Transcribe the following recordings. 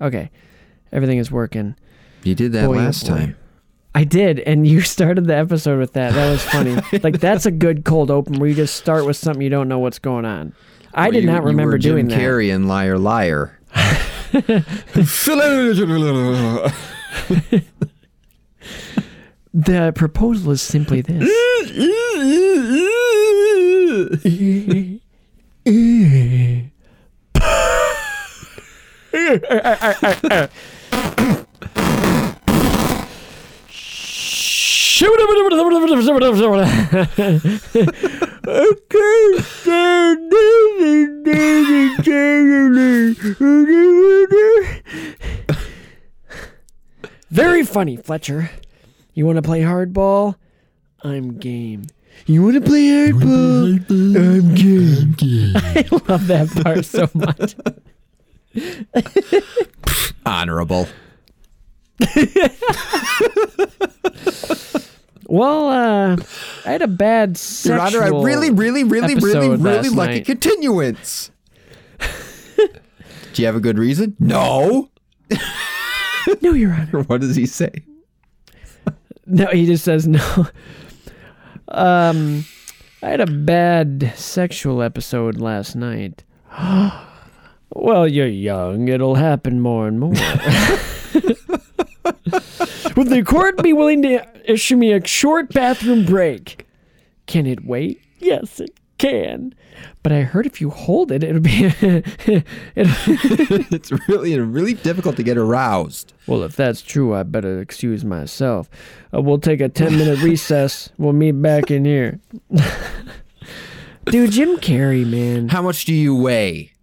Okay, everything is working. You did that Boy, oh last boy. time. I did, and you started the episode with that. That was funny. like that's a good cold open where you just start with something you don't know what's going on. I did You- not remember Jim doing that. Carrey and Liar Liar. The proposal is simply this. Very funny, Fletcher. You want to play hardball? I'm game. You want to play hardball? I'm game. I love that part so much. Honorable. Well, uh, I had a bad Your sexual Honor, I really, really, really, really, really last like a night. continuance. Do you have a good reason? No. No, Your Honor. What does he say? No, he just says no. Um, I had a bad sexual episode last night. well, you're young. It'll happen more and more. Would the court be willing to issue me a short bathroom break? Can it wait? Yes, it can. But I heard if you hold it, it'll be. it'll, it's really, really difficult to get aroused. Well, if that's true, I better excuse myself. Uh, we'll take a 10 minute recess. We'll meet back in here. Dude, Jim Carrey, man. How much do you weigh?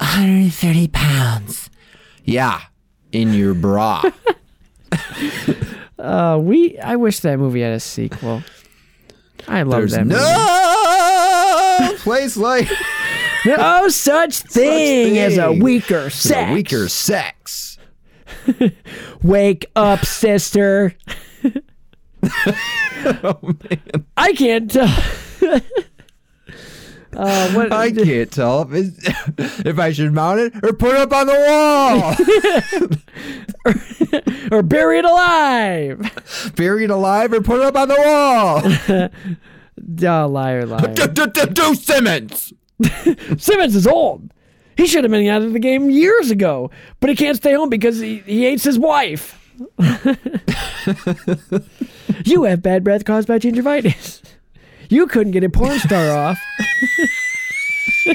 130 pounds. Yeah, in your bra. Uh, we. I wish that movie had a sequel. I love There's that movie. no place like No such thing, as a thing weaker a sex. weaker sex. Wake up, sister. Oh man, I can't tell. Uh, what? I can't tell if, if I should mount it or put it up on the wall. or bury it alive. Bury it alive or put it up on the wall. Oh, liar, liar. do, do, do, do Simmons. Simmons is old. He should have been out of the game years ago, but he can't stay home because he, he hates his wife. you have bad breath caused by gingivitis. You couldn't get a porn star off.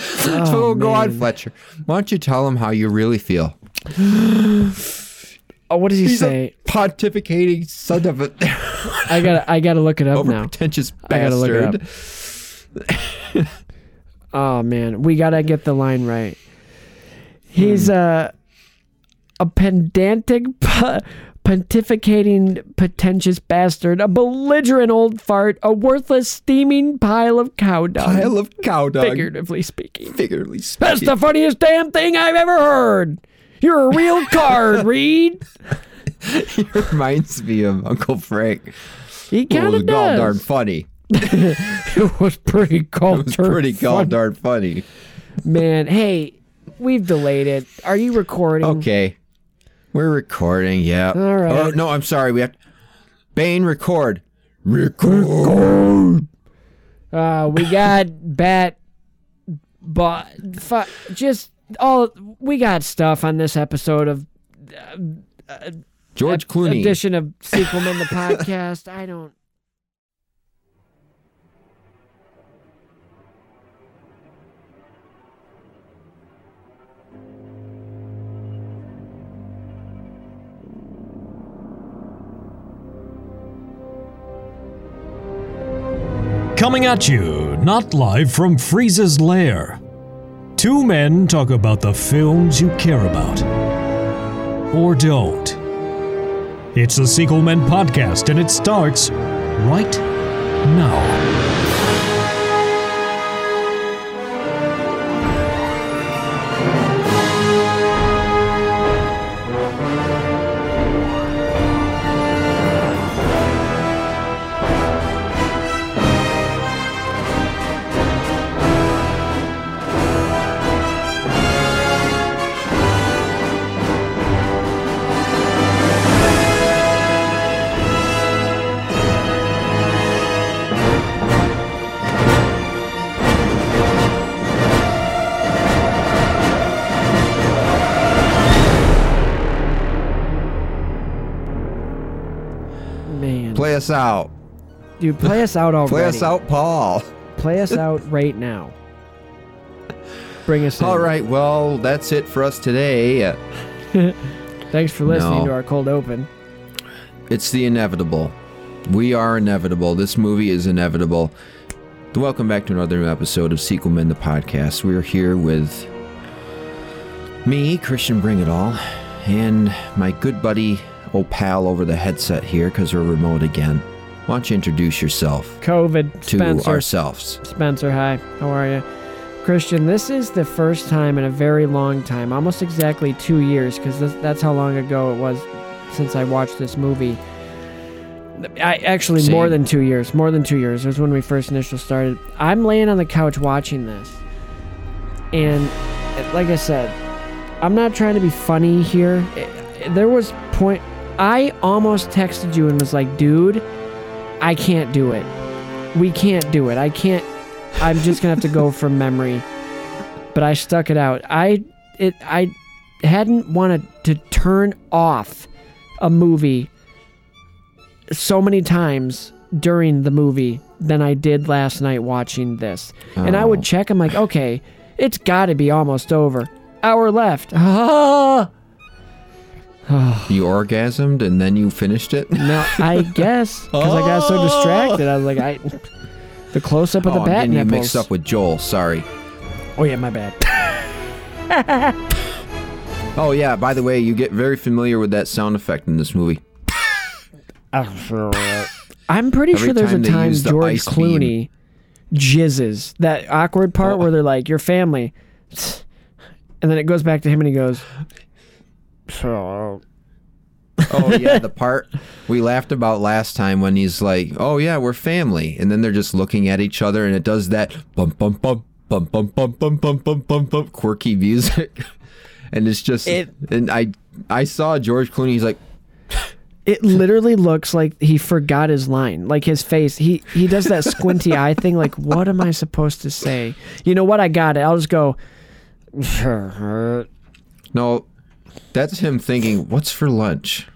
so go on, Fletcher. Why don't you tell him how you really feel? Oh, what does he say? Pontificating son of a I gotta, I gotta look it up over now. pretentious I gotta look it bastard. Oh man, we gotta get the line right. He's uh, a pedantic, pu- pontificating, pretentious bastard, a belligerent old fart, a worthless, steaming pile of cow dung. Pile of cow dung. figuratively speaking. Figuratively speaking. That's the funniest damn thing I've ever heard. You're a real card, Reed. He reminds me of Uncle Frank. He kind was of gall darn does. funny. It was pretty cold. It was pretty gall darn funny. Man, hey, we've delayed it. Are you recording? Okay. We're recording, yeah. All right. Or, no, I'm sorry. We have Bane record. Record. Uh, we got bat, but just all we got stuff on this episode of George Clooney. edition of Sequel Men the podcast. I don't. Coming at you, not live from Freeze's lair. Two men talk about the films you care about. Or don't. It's the Sequel Men podcast, and it starts right now. Us out. Dude, play us out already. Play us out, Paul. Play us out right now. Bring us in. All right, well, that's it for us today. Thanks for listening No. to our cold open. It's the inevitable. We are inevitable. This movie is inevitable. Welcome back to another new episode of Sequel Men, the podcast. We are here with me, Christian Bring It All, and my good buddy, old pal over the headset here because we're remote again. Why don't you introduce yourself COVID. to Spencer. ourselves? Spencer, hi. How are you? Christian, this is the first time in a very long time, almost exactly two years, because that's how long ago it was since I watched this movie. I actually Same. more than two years. More than two years. It was when we first initially started. I'm laying on the couch watching this, and like I said, I'm not trying to be funny here. It- There was point. I almost texted you and was like, "Dude, I can't do it. We can't do it. I can't. I'm just gonna have to go from memory." But I stuck it out. I it I hadn't wanted to turn off a movie so many times during the movie than I did last night watching this. And I would Oh. check. I'm like, okay, it's got to be almost over. Hour left. Ah. You orgasmed and then you finished it? No, I guess because I got so oh. distracted. I was like, I. The close up of the oh, bat and you nipples. mixed up with Joel. Sorry. oh yeah, my bad. Oh, yeah, by the way, you get very familiar with that sound effect in this movie. I'm pretty Every sure there's a time they time the George Clooney jizzes that awkward part Oh. where they're like, "Your family," and then it goes back to him and he goes, "So." Oh yeah, the part we laughed about last time when he's like, "Oh yeah, we're family," and then they're just looking at each other, and it does that bump bump bump bump bump bump bump bump bump bump bump quirky music, and it's just It- and I I saw George Clooney. He's like, It literally looks like he forgot his line. Like his face, he he does that squinty eye thing. Like, what am I supposed to say? You know what? I got it. I'll just go. "No, that's him thinking, what's for lunch."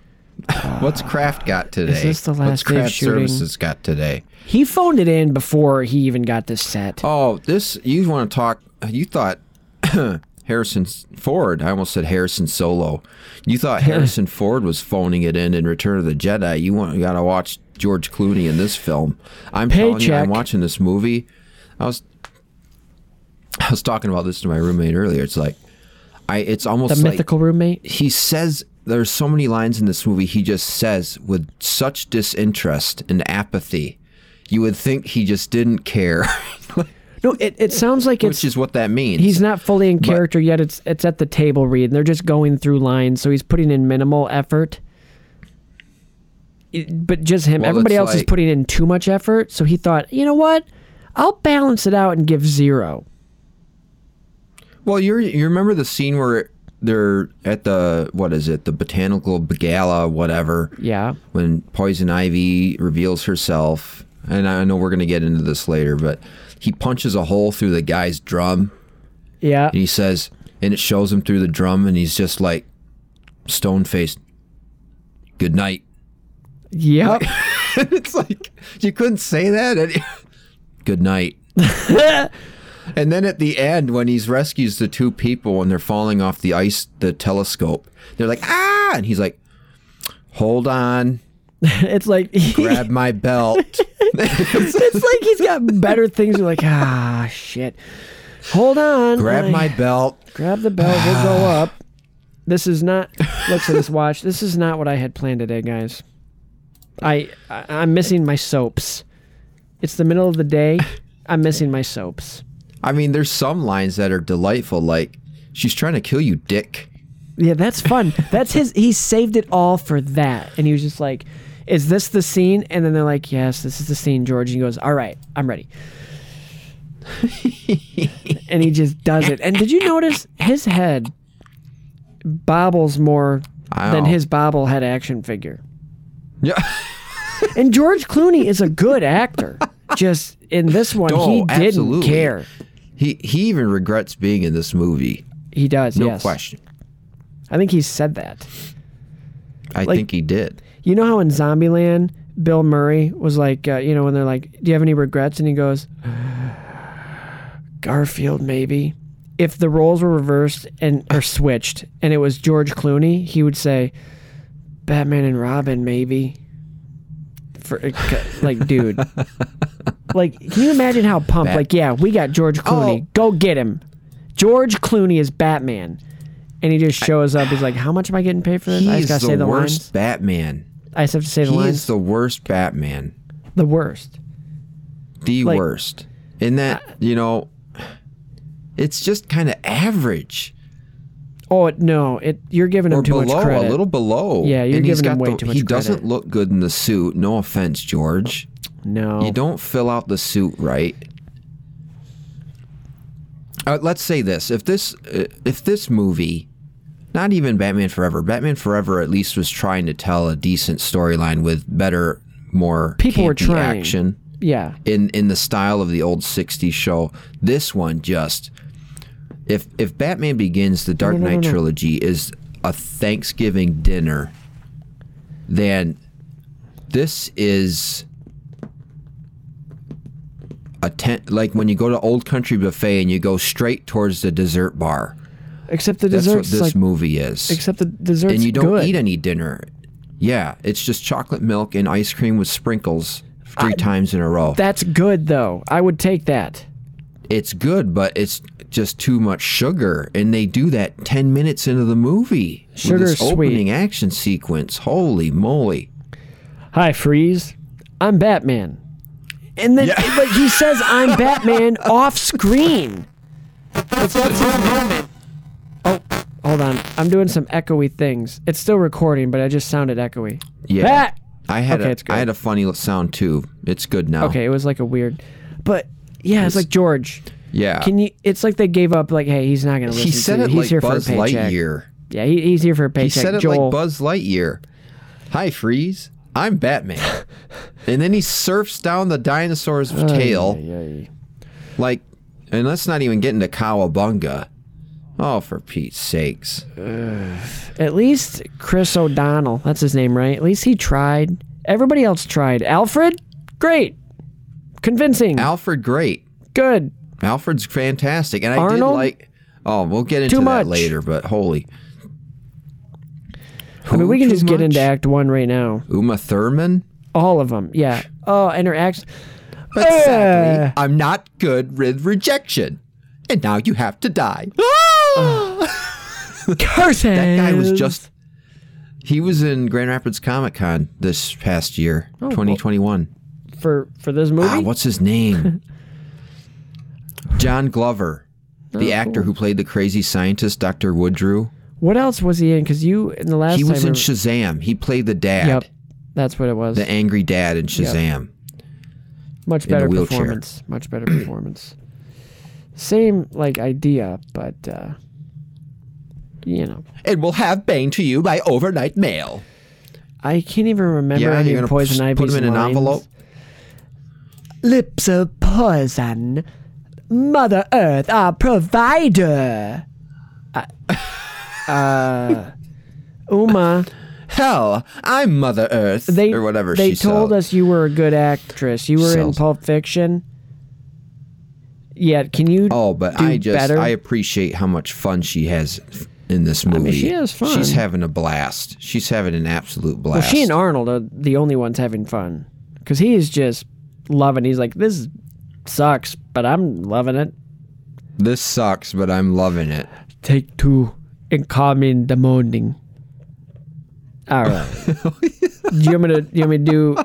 What's craft got today? this the What's last of craft shooting? Services got today? He phoned it in before he even got this set. Oh, this you want to talk? You thought Harrison Ford? I almost said Harrison Solo. You thought Harrison Ford was phoning it in in Return of the Jedi. You want you got to watch George Clooney in this film. I'm telling you, Paycheck. I'm watching this movie. I was I was talking about this to my roommate earlier. It's like I. It's almost the like mythical roommate. he says there's so many lines in this movie he just says with such disinterest and apathy. You would think he just didn't care. No, it, it sounds like it's which is what that means. he's not fully in character yet. It's it's at the table read. And they're just going through lines, so he's putting in minimal effort. It- but just him. Well, Everybody else is putting in too much effort. So he thought, you know what? I'll balance it out and give zero. Well, you you remember the scene where they're at the what is it, the botanical gala, whatever, Yeah. when Poison Ivy reveals herself. And I know we're gonna get into this later, but he punches a hole through the guy's drum, Yeah. and he says, and it shows him through the drum, and he's just like stone faced. Good night. Yep. it's like you couldn't say that. Good night. and then at the end, when he's rescues the two people and they're falling off the ice, the telescope, they're like ah, and he's like, hold on, it's like grab my belt. it's like he's got better things. You're like, ah, shit. Hold on. grab Like, my belt. grab the belt. We'll go up. This is not. Looks at this watch. This is not what I had planned today, guys. I, I I'm missing my soaps. It's the middle of the day. I'm missing my soaps. I mean, there's some lines that are delightful, like she's trying to kill you, Dick. Yeah, that's fun. That's his. He saved it all for that, and he was just like, "Is this the scene?" And then they're like, "Yes, this is the scene, George." And he goes, "All right, I'm ready." and he just does it. And did you notice his head bobbles more than his bobblehead action figure? Yeah. And George Clooney is a good actor. Just in this one, Oh, he didn't absolutely. care. He he even regrets being in this movie. He does. No yes. question. I think he said that. I Like- think he did. You know how in Zombieland, Bill Murray was like, uh, you know, when they're like, "Do you have any regrets?" and he goes, "Garfield, maybe." If the roles were reversed and or switched, and it was George Clooney, he would say, "Batman and Robin, maybe." For uh, like, dude, like, can you imagine how pumped? Bat- like, yeah, we got George Clooney. Oh. Go get him. George Clooney is Batman, and he just shows up. He's like, "How much am I getting paid for this?" I just gotta the, say the worst lines. Batman. I just have to say the He lines. is the worst Batman. the worst. The Like- worst. In that, you know, it's just kind of average. Oh it- no! It you're giving him or too below, much credit. a little below. Yeah, you're and giving him way the, too much He doesn't look good in the suit. No offense, George. no, You don't fill out the suit right. Uh, let's say this: if this uh, if this movie, not even Batman Forever, Batman Forever at least was trying to tell a decent storyline with better, more People were trying. action Yeah, in in the style of the old '60s show. This one just if if Batman Begins, the Dark no, no, Knight no. trilogy is a Thanksgiving dinner, then this is a tent like when you go to Old Country Buffet and you go straight towards the dessert bar. except the That's what this like. movie is. Except the dessert. and you don't good. eat any dinner. Yeah, it's just chocolate milk and ice cream with sprinkles three times in a row. That's good though. I would take that. it's good, but it's just too much sugar, and they do that ten minutes into the movie. with Sugar this is sweet. opening action sequence. Holy moly! Hi, Freeze. I'm Batman. And then, but he says I'm Batman off screen. It's that's his moment. Oh, hold on. I'm doing some echoey things. It's still recording, but I just sounded echoey. Yeah, Bat! I had Okay, a, it's good. I had a funny sound too. It's good now. Okay, it was like a weird, but yeah, it's like George. Yeah. Can you? It's like they gave up. Like, hey, he's not gonna listen he said to it you. He's like here Buzz for a paycheck. Lightyear. Yeah, he, he's here for a paycheck. He said it Joel. like Buzz Lightyear. Hi, Freeze. I'm Batman. and then he surfs down the dinosaur's tail. Ay, ay, Like, and let's not even get into Cowabunga. Oh, for Pete's sakes. At least Chris O'Donnell. That's his name, right? At least he tried. Everybody else tried. Alfred, great, convincing, Alfred, great. good. Alfred's fantastic, and I did like. Oh, we'll get into Too that much. later, but holy. I mean, we can just get into Act One right now. Uma Thurman. All of them. Yeah. Oh, and her act. But Uh. sadly, I'm not good with rejection, and now you have to die. Curses. That guy was just. He was in Grand Rapids Comic Con this past year, Oh, 2021. for for this movie. Ah, what's his name? John Glover, the Oh, actor who played the crazy scientist, Dr. Woodrue. What else was he in? Because you in the last He was time in we- Shazam. He played the dad, Yep, that's what it was. the angry dad in Shazam. Much in a better performance. Much better performance. Same like idea, but uh, you know, It will have Bane to you by overnight mail. I can't even remember Yeah, any you're gonna Poison p- Ivy's put him in an envelope. Lips of poison, Mother Earth, our provider. Uh, uh, Uma, Hell, I'm Mother Earth, they or whatever she they told said. us you were a good actress. You were in Pulp Fiction. Yeah, can you? Oh, but do I just better? I appreciate how much fun she has in this movie. she has fun. She's having a blast. She's having an absolute Well, blast. she and Arnold are the only ones having fun because he is just loving. He's like, this sucks, but I'm loving it. this sucks, but I'm loving it. Take two and call me in the morning. All right. do you want me to? Do you want me to do?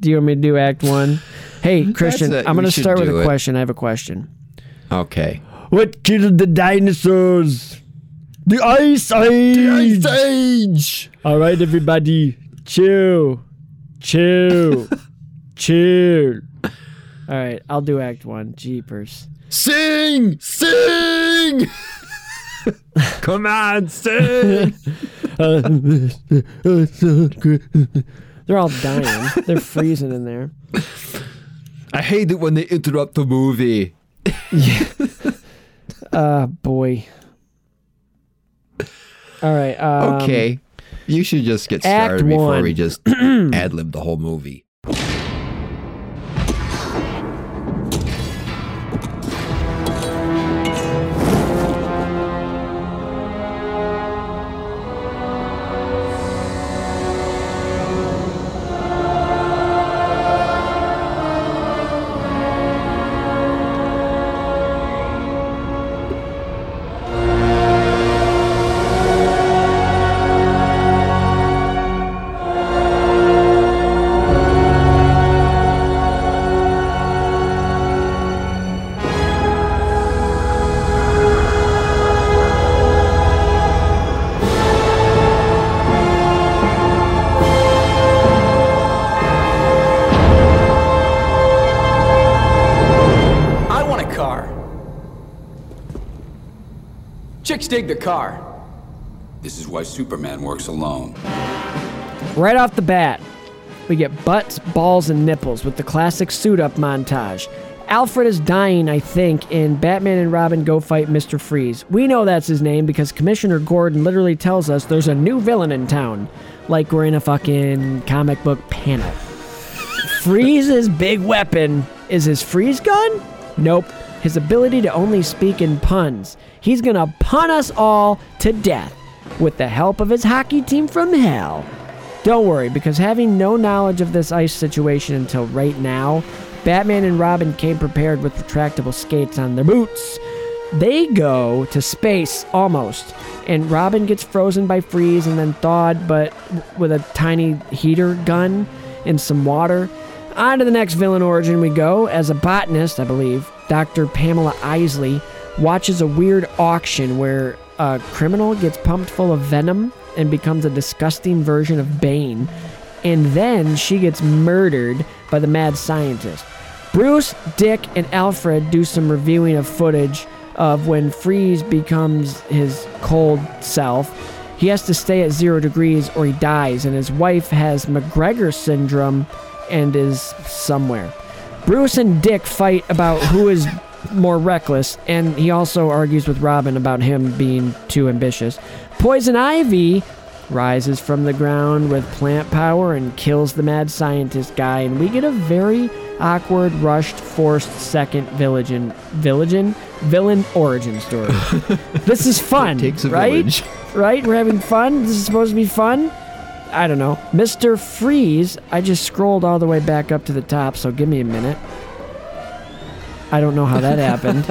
Do you want me to do Act One? Hey, Christian, it. I'm going to start with a it. question. I have a question. Okay. What killed the dinosaurs? The Ice Age. Ice Age. All right, everybody, chill, chill, chill. All right, I'll do Act One. Jeepers. Sing, sing. Come on, sing. They're all dying. They're freezing in there. I hate it when they interrupt the movie. yeah. Uh, boy. All right. Um, Okay. you should just get started before we just ad lib the whole movie. Dig the car. This is why Superman works alone. Right off the bat, we get butts, balls, and nipples with the classic suit up montage. Alfred is dying, I think, in Batman and Robin Go Fight Mr. Freeze. We know that's his name because Commissioner Gordon literally tells us there's a new villain in town. Like we're in a fucking comic book panel. Freeze's big weapon is his freeze gun? Nope. His ability to only speak in puns. He's gonna pun us all to death with the help of his hockey team from hell. Don't worry, because having no knowledge of this ice situation until right now, Batman and Robin came prepared with retractable skates on their boots. They go to space almost, and Robin gets frozen by freeze and then thawed, but with a tiny heater gun and some water. On to the next villain origin we go. As a botanist, I believe, Dr. Pamela Isley watches a weird auction where a criminal gets pumped full of venom and becomes a disgusting version of Bane. And then she gets murdered by the mad scientist. Bruce, Dick, and Alfred do some reviewing of footage of when Freeze becomes his cold self. He has to stay at zero degrees or he dies, and his wife has MacGregor syndrome and is somewhere. Bruce and Dick fight about who is more reckless, and he also argues with Robin about him being too ambitious. Poison Ivy rises from the ground with plant power and kills the mad scientist guy, and we get a very awkward, rushed, forced second villain, villain, villain origin story. this is fun, takes a right? village. Right? We're having fun. This is supposed to be fun. I don't know. Mr. Freeze, I just scrolled all the way back up to the top, so give me a minute. I don't know how that happened.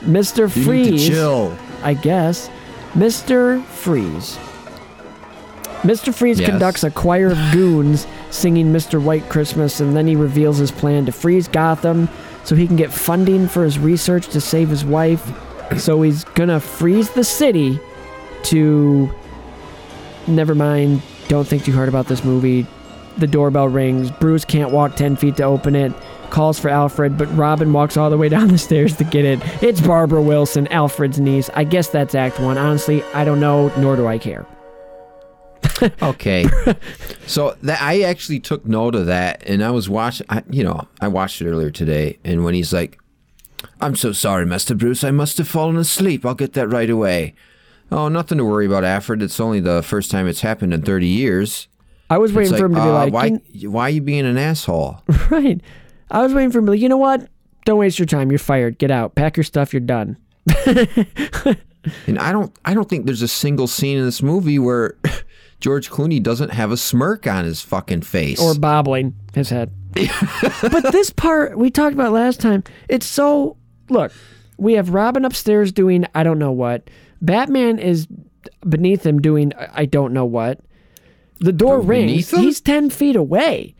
Mr. You Freeze. chill. I guess. Mr. Freeze. Mr. Freeze Yes. conducts a choir of goons singing Mr. White Christmas, and then he reveals his plan to freeze Gotham so he can get funding for his research to save his wife. So he's gonna freeze the city to. Never mind. Don't think too hard about this movie. The doorbell rings. Bruce can't walk 10 feet to open it. Calls for Alfred, but Robin walks all the way down the stairs to get it. It's Barbara Wilson, Alfred's niece. I guess that's Act 1. Honestly, I don't know, nor do I care. Okay. so that I actually took note of that, and I was watching. I, you know, I watched it earlier today, and when he's like, "I'm so sorry, Master Bruce. I must have fallen asleep. I'll get that right away." Oh, nothing to worry about, Alfred. It's only the first time it's happened in 30 years. I was waiting for him to be uh, like, why? "You- Why are you being an asshole? right. I was waiting for him to be like, you know what? Don't waste your time. You're fired. Get out. Pack your stuff. You're done. And I don't. I don't think there's a single scene in this movie where George Clooney doesn't have a smirk on his fucking face. Or bobbling his head. but this part we talked about last time, it's so. Look, we have Robin upstairs doing I don't know what. Batman is beneath him doing I don't know what. The door rings. He's 10 feet away.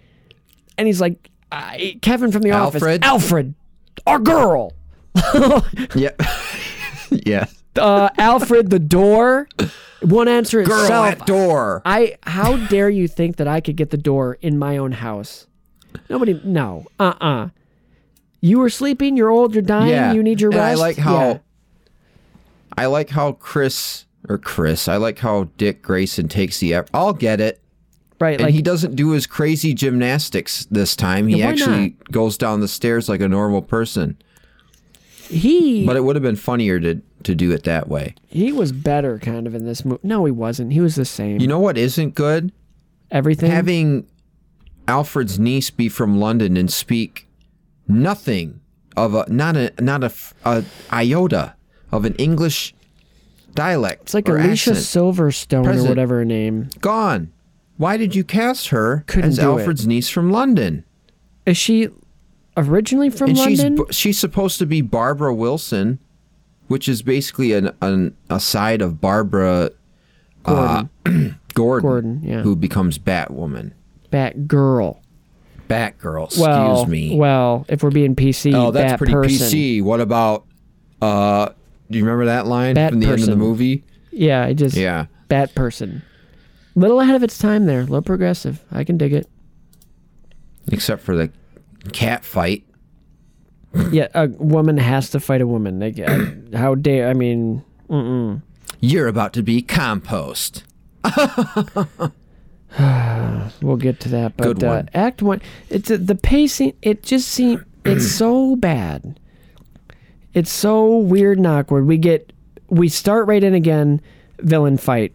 And he's like, I, Kevin from the Alfred? office. Alfred, our girl. yeah, yeah. Uh, Alfred, the door won't answer Girl itself. at door. I how dare you think that I could get the door in my own house? Nobody no. Uh-uh. You were sleeping, you're old, you're dying, Yeah, you need your and rest. I like how Yeah. I like how Chris or Chris. I like how Dick Grayson takes the. eff- I'll get it, right and like he doesn't do his crazy gymnastics this time. He actually goes down the stairs like a normal person. he But it would have been funnier to to do it that way. he was better kind of in this movie. No, he wasn't. He was the same. You know what isn't good? Everything Having Alfred's niece be from London and speak nothing of a not a not a iota of an English dialect. it's like or Alicia accent. Silverstone or whatever her name. gone. Why did you cast her Couldn't as do it. Alfred's niece from London? Is she originally from and London? she's she's supposed to be Barbara Wilson, which is basically an, an a side of Barbara Gordon. Gordon, Gordon, yeah. who becomes Batwoman. Batgirl. Batgirl, excuse Well, me. well, if we're being PC, oh, that's Bat pretty person. PC. What about uh do you remember that line Bat from the end of the movie? Yeah, I just Yeah. Bat person. Little ahead of its time there. Little progressive. I can dig it. Except for the cat fight. Yeah, a woman has to fight a woman. Like, how dare? I mean, mm-mm. You're about to be compost. we'll get to that. But Good Uh. Act one, it's uh, the pacing. It just seems it's so bad. It's so weird and awkward. We get we start right in again. Villain fight.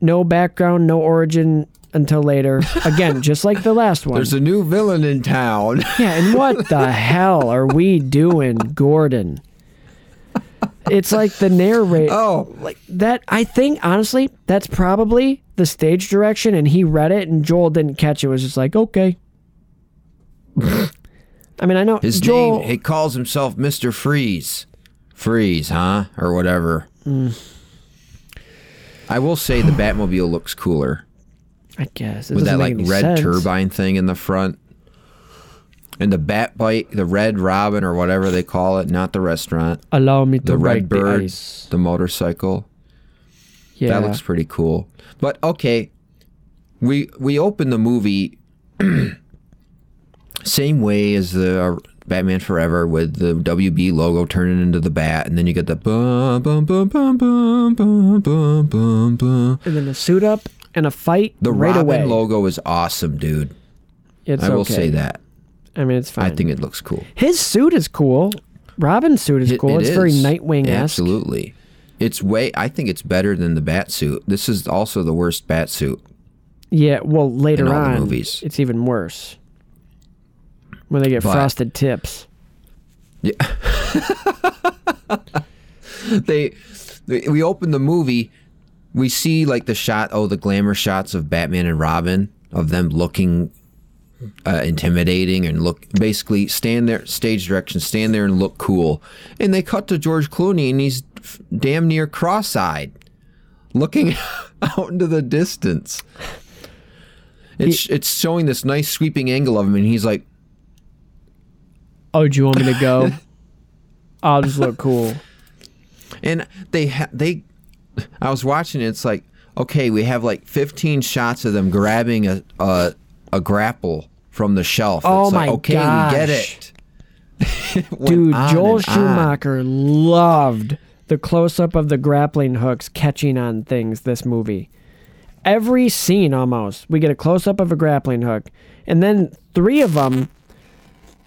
No background, no origin until later. Again, just like the last one. There's a new villain in town. Yeah, and what the hell are we doing, Gordon? It's like the narrator. Oh. like that. I think honestly, that's probably the stage direction, and he read it, and Joel didn't catch it. Was just like, okay. I mean, I know His Joel. name, he calls himself Mr. Freeze. Freeze, huh? Or whatever. Hmm. I will say the Batmobile looks cooler I guess it with that like red sense. turbine thing in the front. And the bat bike, the red robin or whatever they call it, not the restaurant. Allow me to The red bird, the ice. the motorcycle. Yeah, That looks pretty cool. But okay, we we open the movie same way as the uh, Batman Forever with the WB logo turning into the bat, and then you get the bum bum bum bum bum bum bum bum bum. and then a suit up and a fight The right Robin away. logo is awesome, dude. It's I will okay. say that. I mean, it's fine. I think it looks cool. his suit is cool. Robin's suit is It- cool. it it's very. Nightwing. Absolutely. It's way. I think it's better than the bat suit. This is also the worst bat suit. Yeah, well, later in all the on, movies. it's even worse when they get But- frosted tips. they, they we open the movie we see like the shot oh the glamour shots of batman and robin of them looking uh, intimidating and look basically stand there stage direction stand there and look cool. And they cut to george clooney and he's f- damn near cross-eyed looking out into the distance. It's it's showing this nice sweeping angle of him and he's like Oh, do you want me to go? I'll just look cool. And they ha- they, I was watching. it, It's like okay, we have like 15 shots of them grabbing a a, a grapple from the shelf. Oh it's like, my okay, we get it. It Dude, Joel and on. Schumacher loved the close up of the grappling hooks catching on things this movie. Every scene almost, we get a close up of a grappling hook, and then three of them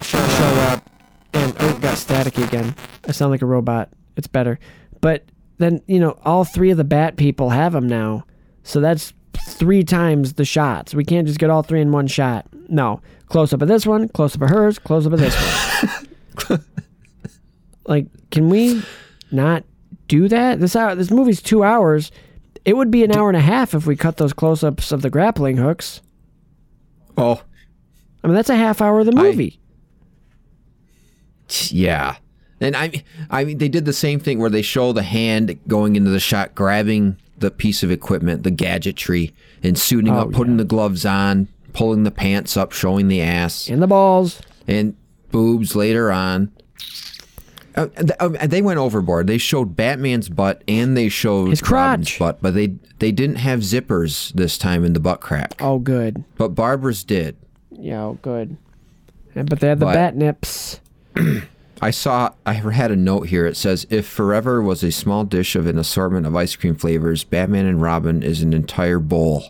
show up. And oh, it got staticky again. I sound like a robot. It's better. But then, you know, all three of the bat people have them now. So that's three times the shots. We can't just get all three in one shot. No. Close up of this one, close up of hers, close up of this one. like, can we not do that? This hour, this movie's two hours. It would be an hour and a half if we cut those close ups of the grappling hooks. Oh I mean, that's a half hour of the movie. Yeah, and I I mean they did the same thing where they show the hand going into the shot, grabbing the piece of equipment, the gadgetry, and suiting Oh, up, putting the gloves on, pulling the pants up, showing the ass. and the balls. and boobs later on. Uh, uh, they went overboard. They showed Batman's butt and they showed His Robin's crotch. butt, but they they didn't have zippers this time in the butt crack. Oh, good. But Barbara's did. Yeah, oh, good. And- But they had the But- bat nips. I saw. I had a note here. It says, "If Forever was a small dish of an assortment of ice cream flavors, Batman and Robin is an entire bowl."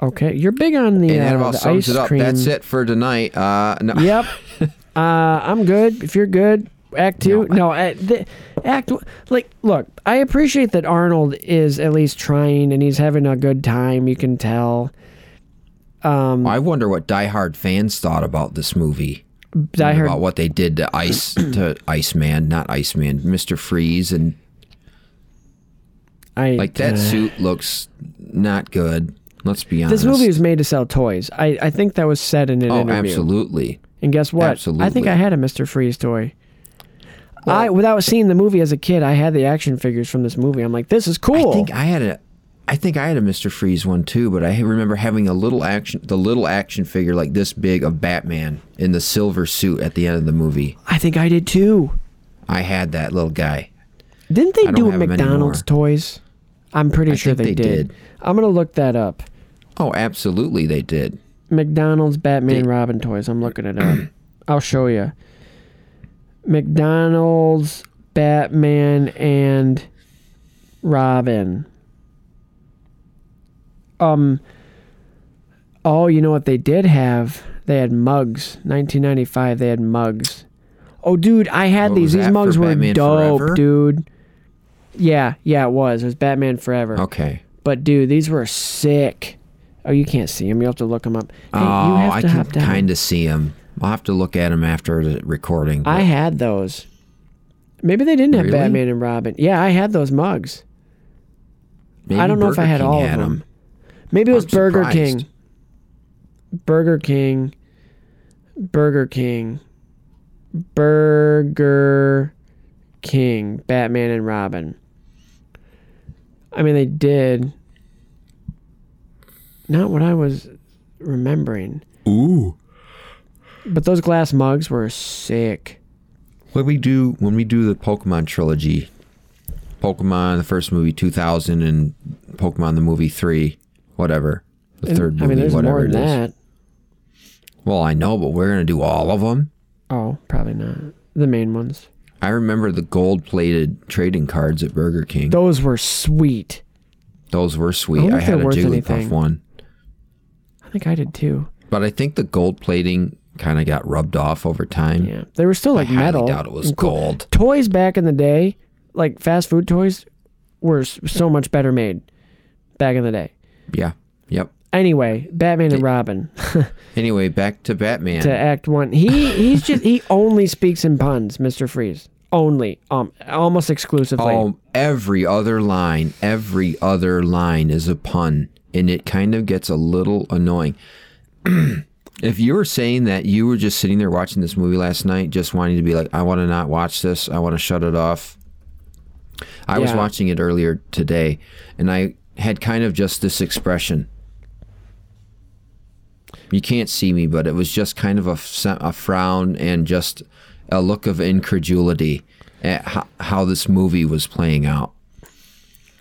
Okay, you're big on the, And that uh, about sums ice it up. cream. That's it for tonight. Uh, no, Yep. uh, I'm good. If you're good, Act two. No, uh, the, Act like look. I appreciate that Arnold is at least trying and he's having a good time. You can tell. Um, I wonder what diehard fans thought about this movie. I heard about what they did to Ice to Iceman, not Iceman, Mister Freeze, and I like that uh, suit looks not good. Let's be honest. This movie was made to sell toys. I, I think that was said in an oh, interview. absolutely. And guess what? Absolutely. I think I had a Mr. Freeze toy. I without seeing the movie as a kid, I had the action figures from this movie. I'm like, this is cool. I think I had a. I think I had a Mister Freeze one too, but I remember having a little action, the little action figure like this big of Batman in the silver suit at the end of the movie. I think I did too. I had that little guy. Didn't they do McDonald's toys? I'm pretty I sure they, they did. did. I'm gonna look that up. Oh, absolutely, they did. McDonald's Batman They- Robin toys. I'm looking it up. I'll show you. McDonald's, Batman, and Robin. Um. Oh, you know what they did have? They had mugs. 1995. They had mugs. Oh, dude, I had What these. was These that, mugs for were Batman dope, Forever? dude. Yeah, yeah, it was. It was Batman Forever. Okay. But dude, these were sick. Oh, you can't see them. You have to look them up. Hey, oh, you have I to can hop down. kind of see him. I'll have to look at him after the recording. I had those. Maybe they didn't have Really? Batman and Robin. Yeah, I had those mugs. maybe I don't know if I had King all of them. Maybe it was I'm Burger surprised. King. Burger King. Burger King. Burger King. Batman and Robin. I mean, they did. Not what I was remembering. Ooh. But those glass mugs were sick. When we do when we do the Pokemon trilogy, Pokemon the first movie 2000 and Pokemon the movie 3, whatever. The And, third movie I mean, there's whatever more than is. that. Well, I know, but we're going to do all of them. Oh, probably not. The main ones. I remember the gold-plated trading cards at Burger King. Those were sweet. Those were sweet. wonder I had a Jigglypuff anything. one. I think I did too. But I think the gold plating kind of got rubbed off over time. Yeah, they were still like I metal. doubt it was cool. gold. Toys back in the day, like fast food toys, were so much better made back in the day. Yeah. Yep. Anyway, Batman and Robin Anyway, back to Batman. to Act One. He he's just he only speaks in puns, Mister Freeze. Only, um, almost exclusively. Oh, every other line, every other line is a pun, and it kind of gets a little annoying. if you were saying that you were just sitting there watching this movie last night, just wanting to be like, I want to not watch this, I want to shut it off. I was Yeah. watching it earlier today, and I had kind of just this expression. You can't see me, but it was just kind of a, a frown and just a look of incredulity at how, how this movie was playing out.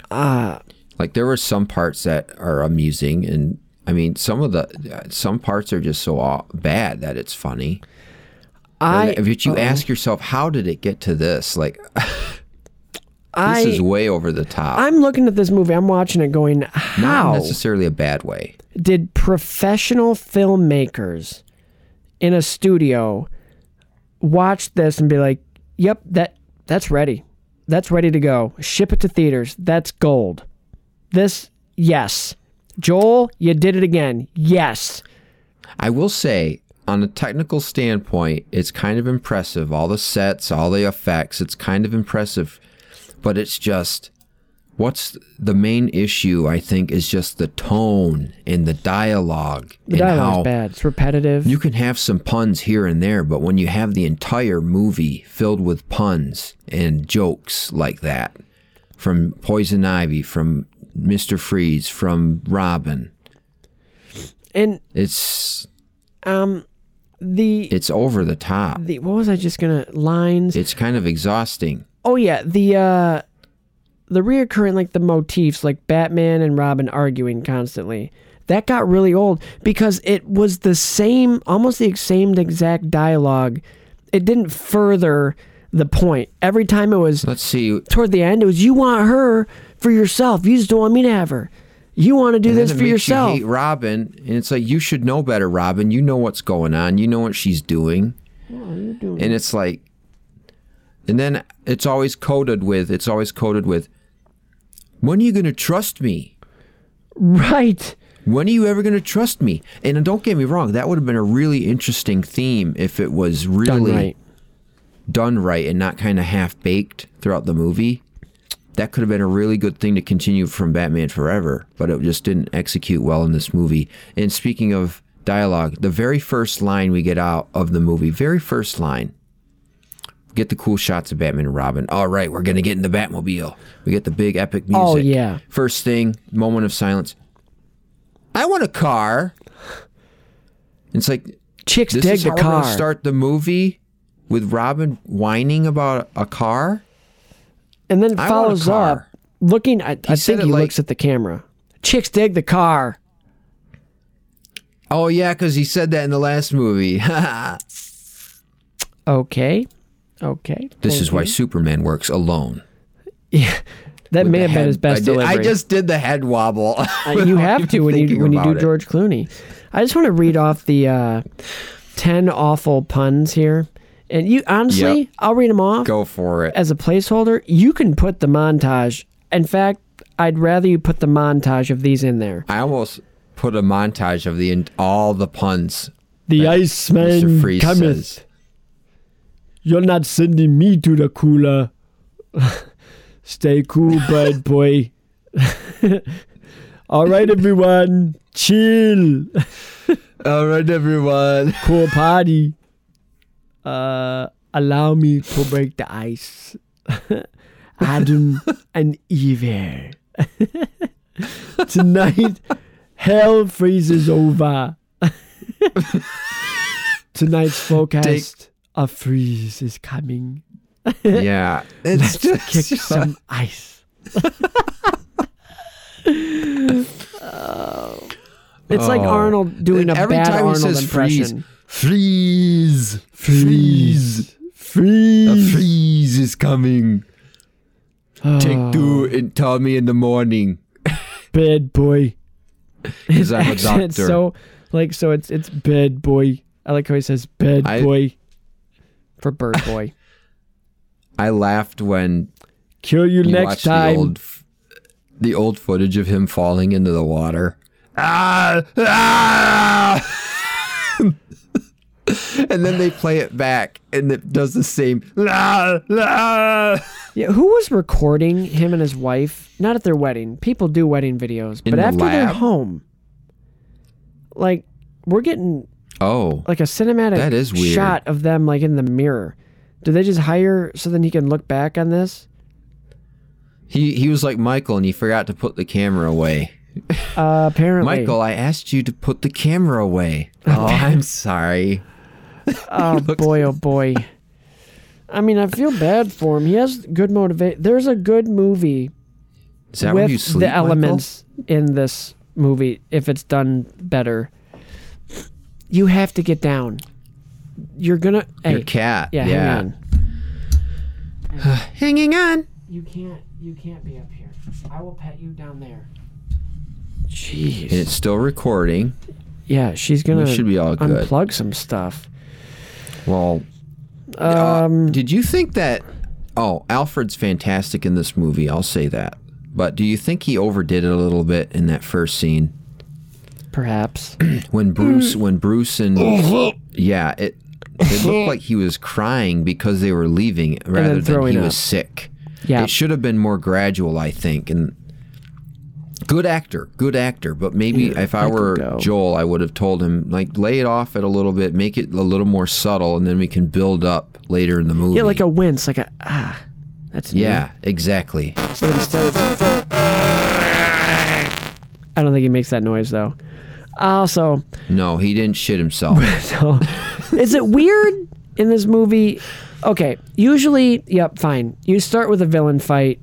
Ah, Like there were some parts that are amusing, and I mean some of the some parts are just so bad that it's funny. I But you ask yourself, how did it get to this? Like I this is way over the top. I'm looking at this movie. I'm watching it, going, how? Not how necessarily a bad way. did professional filmmakers in a studio watch this and be like, "Yep, that that's ready. That's ready to go. Ship it to theaters. That's gold." This, yes. Joel, you did it again. Yes. I will say, on a technical standpoint, it's kind of impressive. All the sets, all the effects, it's kind of impressive. But it's just, what's the main issue, I think, is just the tone and the dialogue. The and dialogue's how bad. It's repetitive. You can have some puns here and there, but when you have the entire movie filled with puns and jokes like that, from Poison Ivy, from Mr. Freeze, from Robin, and it's um, the it's over the top. the what was I just gonna lines? It's kind of exhausting. Oh yeah, the uh the reoccurring like the motifs like Batman and Robin arguing constantly. That got really old because it was the same almost the same exact dialogue. It didn't further the point. Every time it was Let's see. toward the end it was you want her for yourself. You just don't want me to have her. You want to do this for makes yourself. You hate Robin, and it's like you should know better, Robin. You know what's going on. You know what she's doing. And it's like, and then it's always coded with. It's always coded with. When are you going to trust me? right. When are you ever going to trust me? And don't get me wrong, that would have been a really interesting theme if it was Done really right. done right and not kind of half baked throughout the movie. That could have been a really good thing to continue from Batman Forever, but it just didn't execute well in this movie. And speaking of dialogue, the very first line we get out of the movie, very first line, get the cool shots of Batman and Robin. All right, we're gonna get in the Batmobile. We get the big epic oh, music. Oh, yeah. First thing, moment of silence. I want a car. It's like Chicks this dig is the how we're gonna car. start the movie with Robin whining about a car. and then I want a follows car. up looking I, I said think it he like- looks at the camera. Chicks dig the car. Oh yeah, because he said that in the last movie. Okay. Okay. This is why Superman works alone. Yeah. That With may have been his best I did- delivery. I just did the head wobble. Uh, you have to when you when you do it. George Clooney. I just want to read off the uh, ten awful puns here, and you honestly, Yep. I'll read them off Go for it. as a placeholder. You can put the montage. In fact, I'd rather you put the montage of these in there. I almost put a montage of the all the puns. The. Iceman Freeze says. You're not sending me to the cooler. Stay cool, bad boy. All right, everyone, chill. All right, everyone. cool party. Uh, allow me to break the ice. Adam and Eve. Tonight, hell freezes over. Tonight's forecast, a freeze is coming. Yeah, it's Kick just some ice. Oh. It's like Oh. Arnold doing a every bad time he Arnold says impression. freeze, freeze, freeze. A freeze is coming. Take Oh. two and tell me in the morning. bad boy. Because I'm a doctor. so like so it's it's bad boy. I like how he says bad I- boy for bird boy. I laughed when Kill you, you next time. the old, the old footage of him falling into the water. Ah, ah! and then they play it back, and it does the same. La, la. yeah, who was recording him and his wife? Not at their wedding. People do wedding videos, In but the after they're home, like we're getting Oh, like a cinematic That is weird. shot of them like in the mirror. Do they just hire so then he can look back on this? he he was like Michael, and he forgot to put the camera away. Uh, apparently, Michael, I asked you to put the camera away. Oh, I'm sorry. Oh boy, oh boy. I mean, I feel bad for him. He has good motivation. There's a good movie Is that when with you sleep, the Michael? elements in this movie if it's done better. You have to get down. You're gonna. Your Hey, cat. yeah, Yeah. hang on. Hanging on. You can't. You can't be up here. I will pet you down there. And Jeez. it's still recording. Yeah, she's gonna We should be all good. unplug some stuff. Well, Um, did you think that? Oh, Alfred's fantastic in this movie. I'll say that. But do you think he overdid it a little bit in that first scene perhaps. when Bruce, Mm. when Bruce and yeah, it it looked like he was crying because they were leaving rather than he up. was sick. Yeah. It should have been more gradual, I think. And good actor, good actor. But maybe if I I were. Joel, I would have told him like lay it off it a little bit, make it a little more subtle, and then we can build up later in the movie. Yeah, like a wince, like a ah. That's new. yeah, exactly. So instead of I don't think he makes that noise though. Also, No, he didn't shit himself. so is it weird in this movie? Okay, usually, yep, fine. You start with a villain fight,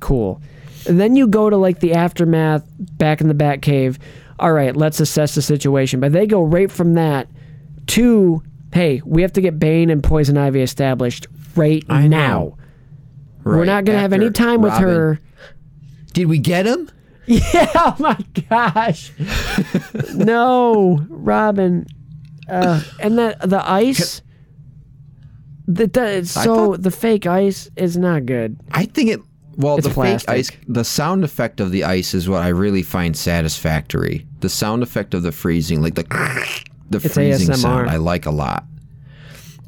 cool. And then you go to like the aftermath back in the Bat Cave. All right, let's assess the situation. But they go right from that to, hey, we have to get Bane and Poison Ivy established right I now. know. We're not gonna have any time with her. Did we get him? Yeah, oh my gosh. no, Robin. Uh, and that the ice the, the so thought- the fake ice is not good. I think it. Well, It's the plastic. fake ice, the sound effect of the ice is what I really find satisfactory. The sound effect of the freezing, like the the It's freezing ASMR. sound, I like a lot.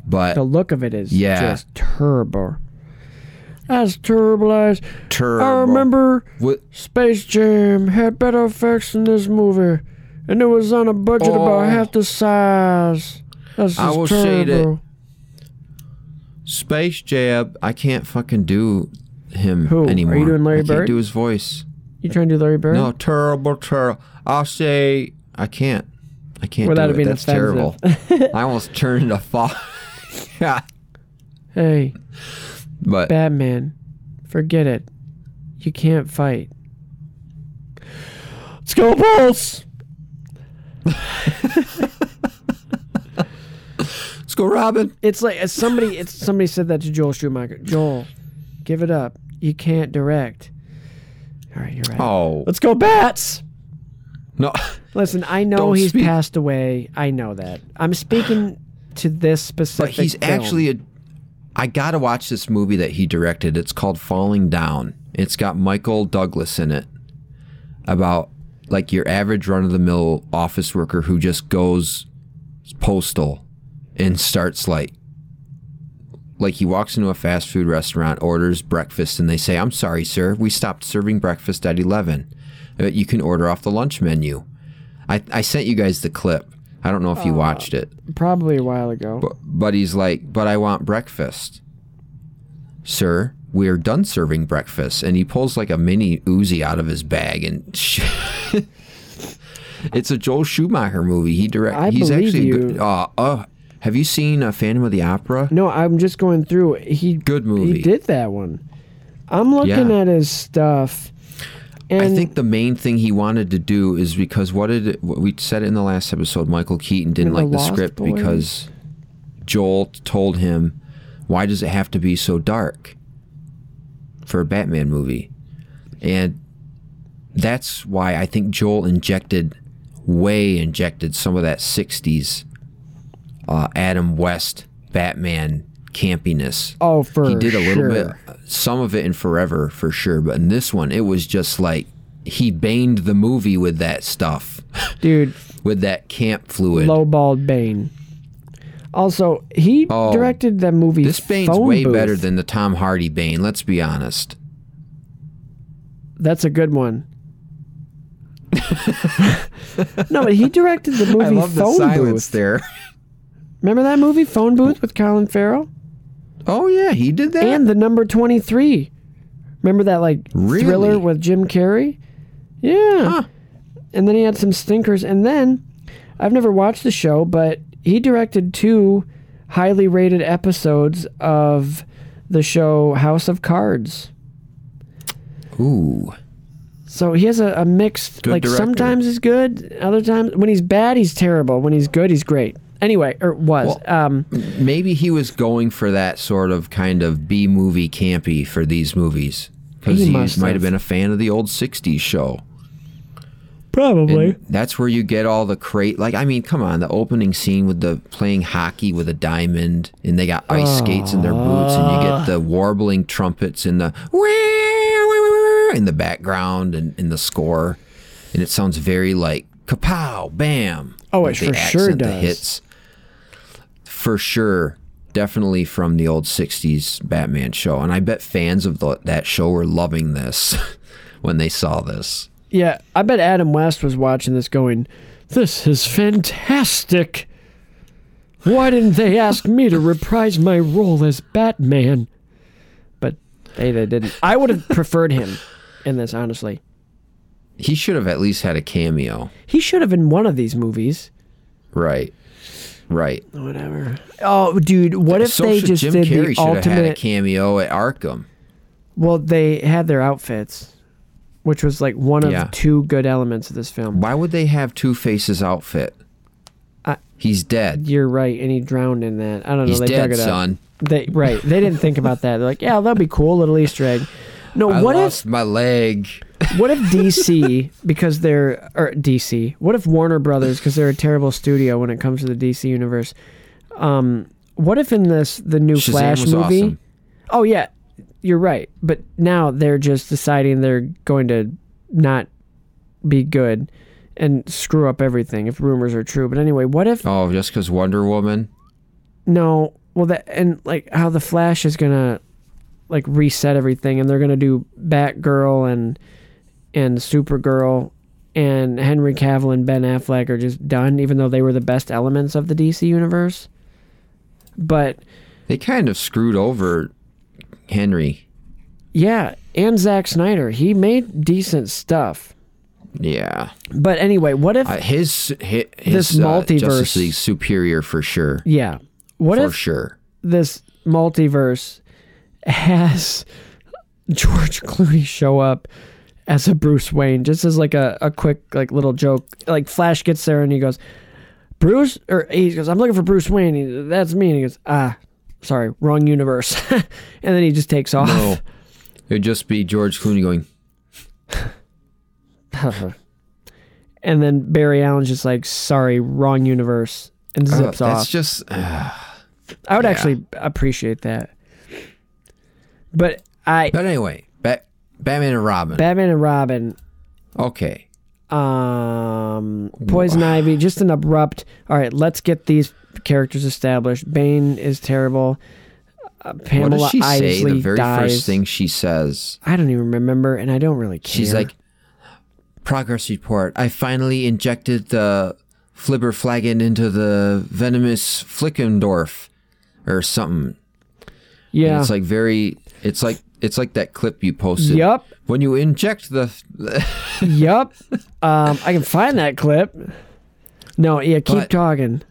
But The look of it is Yeah. just turbo. That's terrible eyes. turbo. I remember What, Space Jam had better effects than this movie, and it was on a budget Oh. about half the size. That's just I will say that- Space Jam. I can't fucking do him Who? Are you anymore. doing Larry I can't do his voice. You trying to do Larry Bird? No, terrible, terrible. I'll say I can't. I can't Without do it being That's terrible. offensive. I almost turned into fall. yeah, Hey, but Batman, forget it. You can't fight. Let's go, Bulls! let's go, Robin. It's like somebody. It's somebody said that to Joel Schumacher. Joel, give it up. You can't direct. All right, you're right. Oh Let's go, bats. no. Listen, I know Don't he's speak- passed away. I know that. I'm speaking to this specific. But he's film. actually a. I gotta watch this movie that he directed. It's called Falling Down. It's got Michael Douglas in it. About like your average run of the mill office worker who just goes postal and starts like like he walks into a fast food restaurant, orders breakfast, and they say, "I'm sorry, sir, we stopped serving breakfast at 11. Uh, You can order off the lunch menu." I, I sent you guys the clip. I don't know if you watched it. probably a while ago. But, but he's like, but I want breakfast. Sir, we're done serving breakfast. And he pulls like a mini Uzi out of his bag and sh- it's a Joel Schumacher movie. He direct. I he's believe actually you. good. Uh, uh, have you seen uh, Phantom of the Opera? no, I'm just going through. He Good movie. He did that one. I'm looking Yeah. at his stuff, and I think the main thing he wanted to do is because what did it, we said it in the last episode? Michael Keaton didn't the like the script Boys? because Joel told him, "Why does it have to be so dark for a Batman movie?" And that's why I think Joel injected, way injected some of that '60s uh, Adam West Batman campiness oh, for he did a little sure. bit some of it in forever for sure but in this one it was just like he baned the movie with that stuff dude. with that camp fluid Lowballed Bane. Also, he Oh, directed that movie. this bane's Phone way Booth. better than the tom hardy bane let's be honest That's a good one. no, but he directed the movie I love Phone Booth. there Remember that movie Phone Booth with Colin Farrell oh yeah he did that and the number twenty three. Remember that like Really? thriller with Jim Carrey? Yeah. Huh. And then he had some stinkers. And then I've never watched the show, but he directed two highly rated episodes of the show House of Cards. ooh So he has a, a mixed Good like director. sometimes he's good, other times when he's bad he's terrible. When he's good he's great. Anyway, or was. Well- um maybe he was going for that sort of kind of b movie campy for these movies because He he, must might have. have been a fan of the old 60s show probably. And that's where you get all the crate. Like, I mean, come on, the opening scene with the playing hockey with a diamond, and they got ice skates in their boots, and you get the warbling trumpets in the in the background and in the score, and it sounds very like kapow, bam. Oh, like it for sure accent the does. hits. For sure, definitely from the old '60s Batman show, and I bet fans of the, that show were loving this when they saw this. Yeah, I bet Adam West was watching this going, This is fantastic. Why didn't they ask me to reprise my role as Batman? But they, they didn't. I would have preferred him in this, honestly. He should have at least had a cameo. He should have in one of these movies. Right. Right. Whatever. Oh, dude, what if so they just Jim did Carrey the have had a ultimate? cameo at Arkham. Well, they had their outfits, which was like one of Yeah. two good elements of this film. Why would they have Two Face's outfit? I- He's dead. You're right, and he drowned in that. I don't know. He's they dead, dug it up. son. They right. They didn't think about that. They're like, yeah, that'd be cool, little Easter egg. No, I what lost my leg. What if DC because they're or DC? What if Warner Brothers because they're a terrible studio when it comes to the DC universe? Um, what if in this the new Shazam Flash was movie? awesome. Oh yeah, you're right. But now they're just deciding they're going to not be good and screw up everything if rumors are true. But anyway, what if Oh, just because Wonder Woman? No, well that and like how the Flash is gonna like reset everything, and they're gonna do Batgirl and and Supergirl and Henry Cavill and Ben Affleck are just done, even though they were the best elements of the DC universe. But They kind of screwed over Henry. yeah, and Zack Snyder, he made decent stuff. Yeah. But anyway, what if Uh, his his, This his uh, multiverse- Justice League superior for sure. yeah, what for if sure. this multiverse has George Clooney show up as a Bruce Wayne, just as like a, a quick like little joke. Like Flash gets there and he goes, Bruce, or he goes, I'm looking for Bruce Wayne. He, That's me. And he goes, ah, sorry, wrong universe. and then he just takes off. No, it'd just be George Clooney going. and then Barry Allen's just like, sorry, wrong universe, and "Oh, zips that's off. just. uh, I would yeah. actually appreciate that. But I, but anyway, Batman and Robin. Batman and Robin, okay. um, Poison Ivy, just an abrupt. All right, let's get these characters established. Bane is terrible. Uh, What Pamela does she say? The very dies. first thing she says. I don't even remember, and I don't really care. She's like, progress report. I finally injected the flibberflagon into the venomous Flickendorf or something. And yeah, It's like very. It's like it's like that clip you posted. Yup. When you inject the. Yup. Um, I can find that clip. No, yeah, keep But- talking.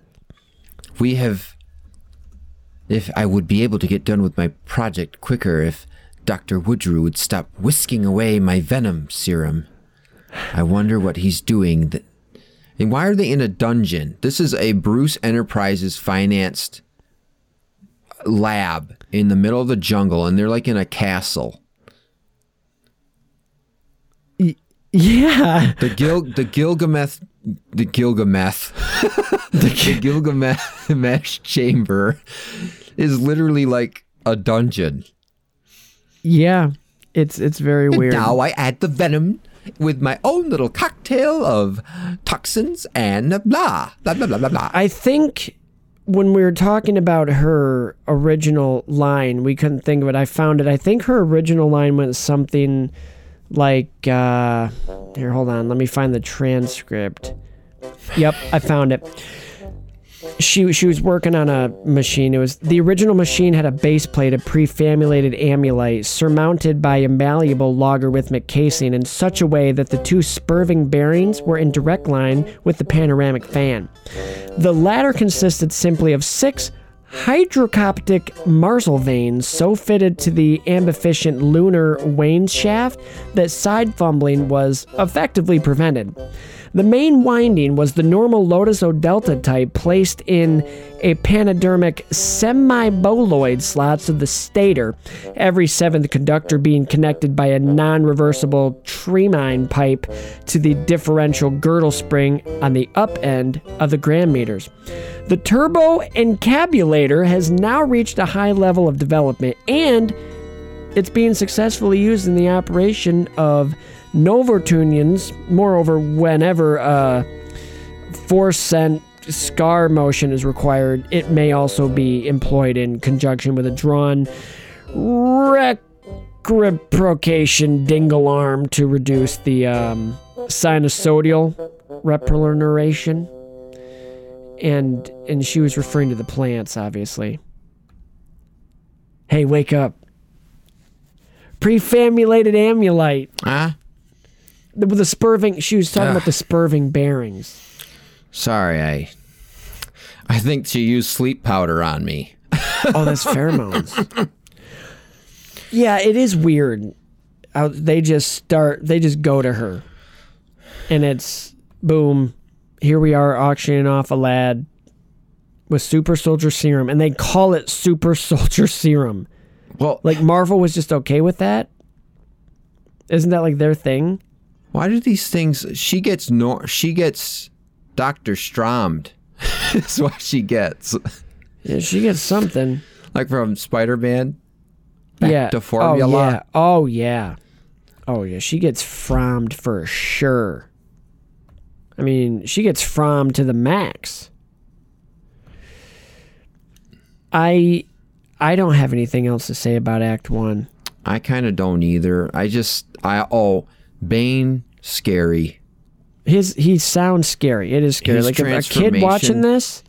we have. If I would be able to get done with my project quicker if Dr. Woodrue would stop whisking away my venom serum. I wonder what he's doing. Th- and why are they in a dungeon? This is a Bruce Enterprises financed lab in the middle of the jungle, and they're like in a castle. Yeah. The Gil, the Gilgamesh, the Gilgamesh, the Gilgamesh chamber is literally like a dungeon. Yeah. It's it's very And weird. now I add the venom with my own little cocktail of toxins and blah blah blah blah blah blah. I think when we were talking about her original line, we couldn't think of it. I found it. I think her original line went something like uh here, hold on, let me find the transcript. Yep, I found it. She she was working on a machine. It was the original machine had a base plate of prefamulated amulite surmounted by a malleable logarithmic casing in such a way that the two spurving bearings were in direct line with the panoramic fan. The latter consisted simply of six hydrocoptic Marsal vanes so fitted to the ambificient lunar wane shaft that side fumbling was effectively prevented. The main winding was the normal Lotus O delta type placed in a panodermic semi-boloid slots of the stator, every seventh conductor being connected by a non-reversible tremine pipe to the differential girdle spring on the up end of the gram meters. The turbo encabulator has now reached a high level of development and it's being successfully used in the operation of Novortunians. Moreover, whenever a force sent scar motion is required, it may also be employed in conjunction with a drawn reciprocation dingle arm to reduce the um, sinusoidal reproneration. And and she was referring to the plants, obviously. Hey, wake up. Prefamulated amulite. Ah, The, the spurving, she was talking about the spurving bearings. sorry, I. I think she used sleep powder on me. Oh, that's pheromones. yeah, it is weird. How they just start, they just go to her. And it's boom, here we are auctioning off a lad with super soldier serum. And they call it super soldier serum. Well, Like Marvel was just okay with that? Isn't that like their thing? Why do these things? She gets no. She gets Doctor Strommed. That's what she gets. Yeah, she gets something. Like from Spider Man. Yeah. to formula. Oh yeah. Oh yeah. Oh yeah. She gets frommed for sure. I mean, she gets frommed to the max. I I don't have anything else to say about Act One. I kind of don't either. I just I oh Bane scary. His he sounds scary. It is scary. His like if a kid watching this,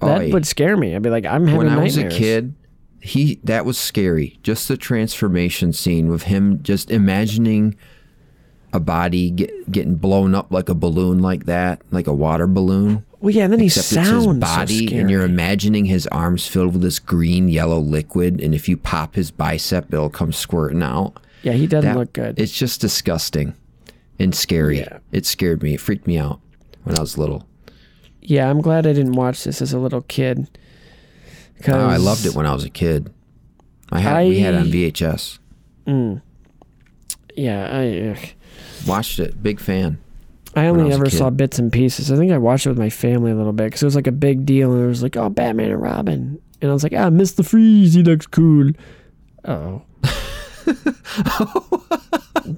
that would scare me. I'd be like, I'm having when I was a kid, he that was scary. Just the transformation scene with him just imagining a body get, getting blown up like a balloon like that, like a water balloon. Well, yeah, and then he Except sounds it's his so body, scary. and you're imagining his arms filled with this green yellow liquid, and if you pop his bicep, it'll come squirting out. Yeah, he doesn't That- look good. It's just disgusting and scary. Yeah. It scared me. It freaked me out when I was little. Yeah, I'm glad I didn't watch this as a little kid. Oh, I loved it when I was a kid. I had we had it on I- VHS. Yeah, I ugh. Watched it. Big fan. I I only a ever saw bits and pieces. I think I watched it with my family a little bit because it was like a big deal, and it was like, oh, Batman and Robin, and I was like, ah, Mister Freeze, he looks cool. Oh.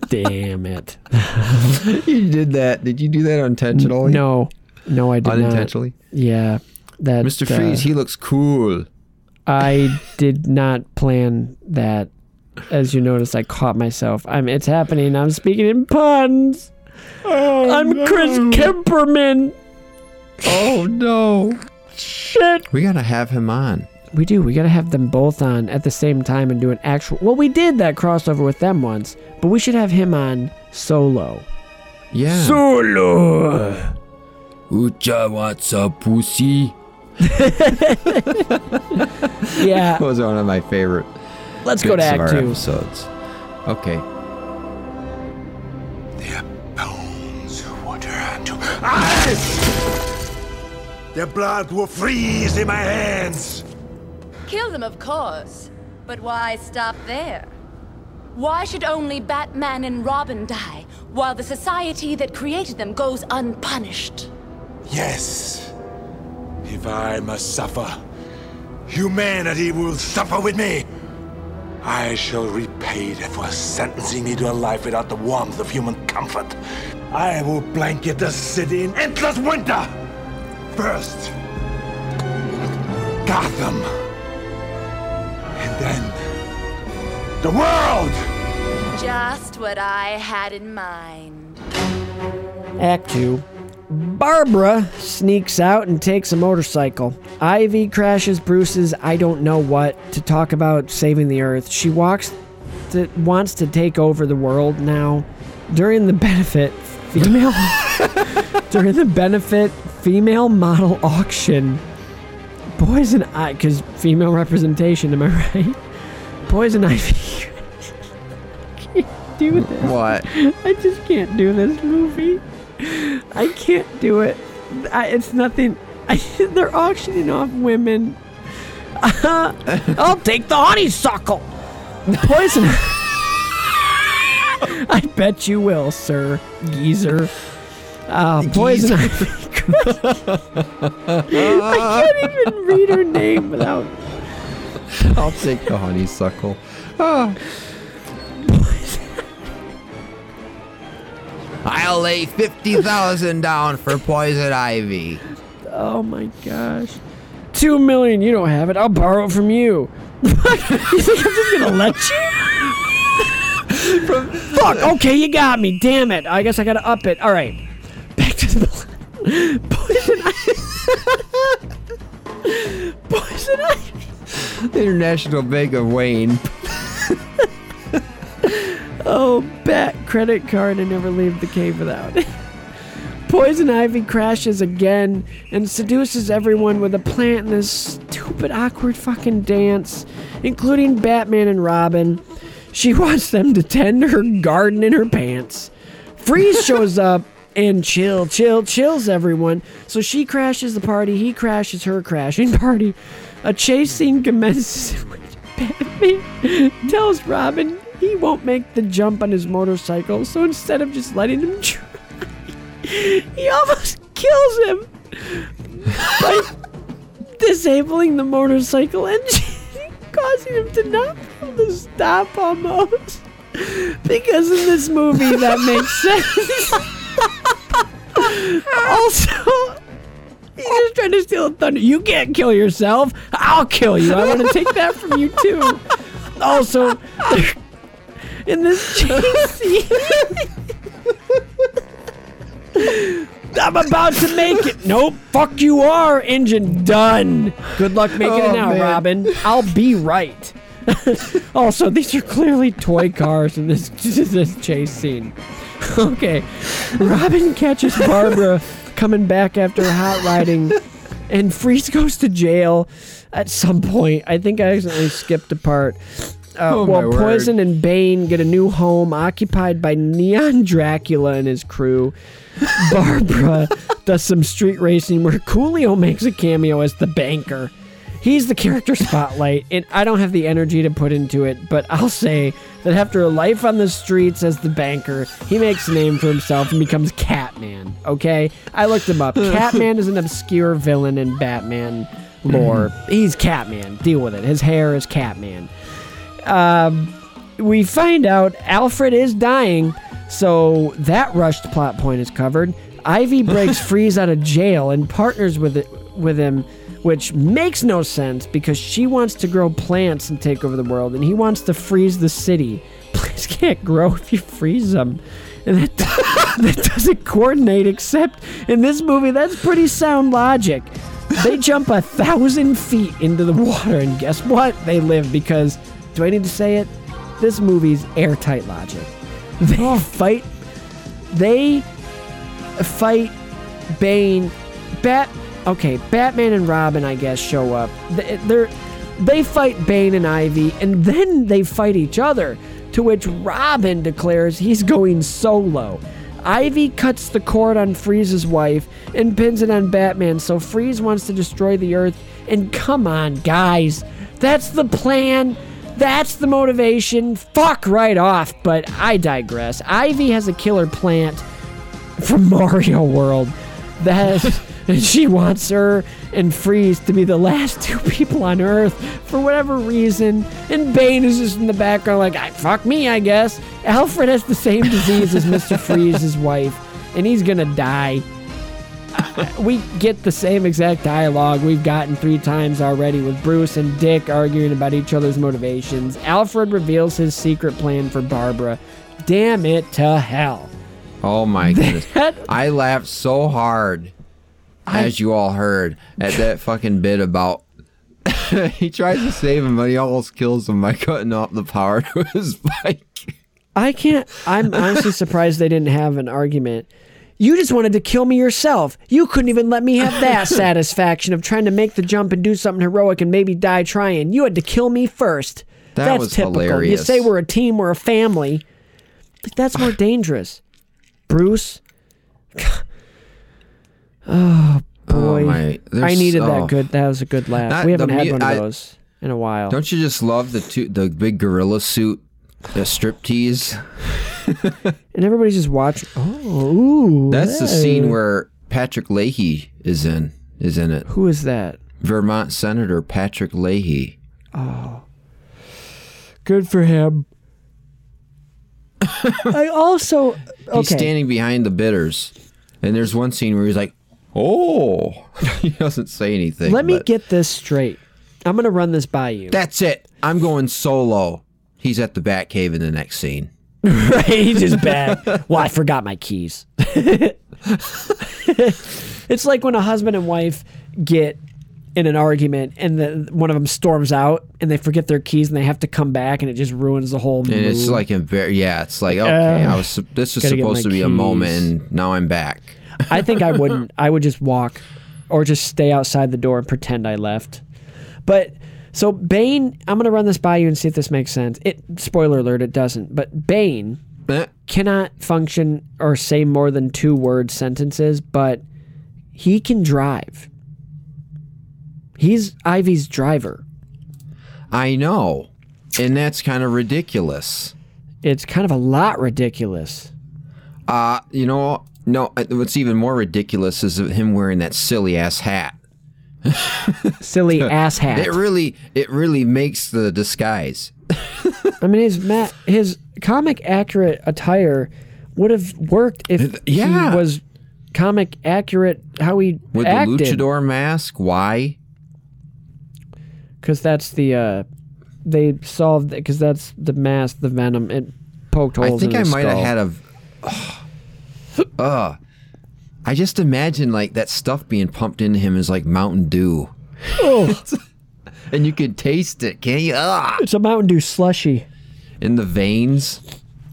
Damn it! you did that. Did you do that intentionally? No, no, I did not. Unintentionally. Yeah, that Mr. uh, Freeze, he looks cool. I did not plan that. As you notice, I caught myself. I'm. It's happening. I'm speaking in puns. Oh, I'm Chris Kemperman. Oh no. Shit. We gotta have him on. We do. We gotta have them both on at the same time and do an actual. Well, we did that crossover with them once, but we should have him on solo. Yeah. Solo. Ucha, what's up, pussy? Yeah. That was one of my favorite Let's go to bits Act Two. episodes. Okay. Their bones will turn to ice! Their blood will freeze in my hands! Kill them, of course. But why stop there? Why should only Batman and Robin die, while the society that created them goes unpunished? Yes. If I must suffer, humanity will suffer with me. I shall repay them for sentencing me to a life without the warmth of human comfort. I will blanket the city in endless winter. First, Gotham. And then, the world! Just what I had in mind. Act Two. Barbara sneaks out and takes a motorcycle. Ivy crashes Bruce's I don't know what to talk about saving the earth. She walks to, wants to take over the world now. During the benefit female during the benefit female model auction. Poison Ivy, because female representation, am I right? Poison Ivy. can't do this. What? I just can't do this movie. I can't do it. I, it's nothing. I, they're auctioning off women. I'll take the honeysuckle. Poison. I bet you will, sir. Geezer. Uh, poison. ivy. I can't even read her name without. I'll take the honeysuckle. Oh. I'll lay fifty thousand down for poison ivy. Oh my gosh. Two million. You don't have it. I'll borrow it from you. you think I'm just gonna let you? Fuck. Okay, you got me. Damn it. I guess I gotta up it. All Back the. Poison ivy. Poison ivy. International Bank of Wayne. Oh, bet credit card and never leave the cave without it. Poison Ivy crashes again and seduces everyone with a plant in this stupid, awkward fucking dance, including Batman and Robin. She wants them to tend her garden in her pants. Freeze shows up and chill, chill, chills everyone. So she crashes the party, he crashes her crashing party. A chase scene commences which Batman tells Robin he won't make the jump on his motorcycle, so instead of just letting him try, he almost kills him by disabling the motorcycle engine, causing him to not be able to stop almost. Because in this movie, that makes sense. also, he's just trying to steal thunder. You can't kill yourself. I'll kill you. I want to take that from you too. Also, in this chase scene, I'm about to make it. Nope. Fuck you are. Engine done. Good luck making it Oh, now, man. Robin. I'll be right. also, these are clearly toy cars in this, this chase scene. Okay. Robin catches Barbara coming back after hot riding, and Freeze goes to jail at some point. I think I accidentally skipped a part. Uh, Oh, word. Poison and Bane get a new home occupied by Neon Dracula and his crew. Barbara does some street racing where Coolio makes a cameo as the banker. He's the character spotlight, and I don't have the energy to put into it, but I'll say that after a life on the streets as the banker, he makes a name for himself and becomes Catman. Okay? I looked him up. Catman is an obscure villain in Batman lore. He's Catman. Deal with it. His hair is Catman. Um, we find out Alfred is dying, so that rushed plot point is covered. Ivy breaks Freeze out of jail and partners with it, with him, which makes no sense because she wants to grow plants and take over the world, and he wants to freeze the city. Plants can't grow if you freeze them. And that, that doesn't coordinate, except in this movie, that's pretty sound logic. They jump a thousand feet into the water, and guess what? They live because, do I need to say it? This movie's airtight logic. They oh. fight. They fight Bane. Bat. Okay, Batman and Robin, I guess, show up. They- They're they fight Bane and Ivy, and then they fight each other. To which Robin declares he's going solo. Ivy cuts the cord on Freeze's wife and pins it on Batman, so Freeze wants to destroy the Earth. And come on, guys, that's the plan. That's the motivation. Fuck right off. But I digress. Ivy has a killer plant from Mario World that and she wants her and Freeze to be the last two people on Earth for whatever reason. And Bane is just in the background like, "I fuck me, I guess." Alfred has the same disease as Mr. Freeze's wife, and he's gonna die. Uh, we get the same exact dialogue we've gotten three times already with Bruce and Dick arguing about each other's motivations. Alfred reveals his secret plan for Barbara. Damn it to hell. Oh my goodness. I laughed so hard, as you all heard, at that fucking bit about. he tries to save him, but he almost kills him by cutting off the power to his bike. I can't. I'm honestly surprised they didn't have an argument. You just wanted to kill me yourself. You couldn't even let me have that satisfaction of trying to make the jump and do something heroic and maybe die trying. You had to kill me first. That that's was typical. You say we're a team, we're a family. That's more dangerous. Bruce. Oh, oh boy. my- I needed oh. that good. That was a good laugh. Not we haven't the had one of those in a while. Don't you just love the two, the big gorilla suit, the strip tease? and everybody's just watching. Oh, ooh, That's the scene where Patrick Leahy is in. Is in it. Who is that? Vermont Senator Patrick Leahy. Oh, good for him. I also He's standing behind the bidders, and there's one scene where he's like, "Oh," he doesn't say anything. Let me but- get this straight. I'm gonna run this by you. That's it. I'm going solo. He's at the Batcave in the next scene. right? He's just bad. well, I forgot my keys. it's like when a husband and wife get in an argument and the, one of them storms out and they forget their keys and they have to come back and it just ruins the whole And it's like a very yeah. It's like okay, uh, I was this was supposed to be a moment, and now I'm back. I think I wouldn't. I would just walk or just stay outside the door and pretend I left. But so Bane, I'm going to run this by you and see if this makes sense. It spoiler alert, it doesn't. But Bane cannot function or say more than two word sentences, but he can drive. He's Ivy's driver. I know, and that's kind of ridiculous. It's kind of a lot ridiculous. Uh, you know, no. What's even more ridiculous is him wearing that silly ass hat. Silly ass hat. It really, it really makes the disguise. I mean, his ma- his comic accurate attire would have worked if yeah. he was comic accurate how he With acted. the luchador mask, why? because that's the uh, they solved because that's the mask, the venom. It poked holes. I think in I might have had a. Uh, I just imagine like that stuff being pumped into him is like Mountain Dew, Oh, and you could taste it, can't you? It's a Mountain Dew slushy. in the veins.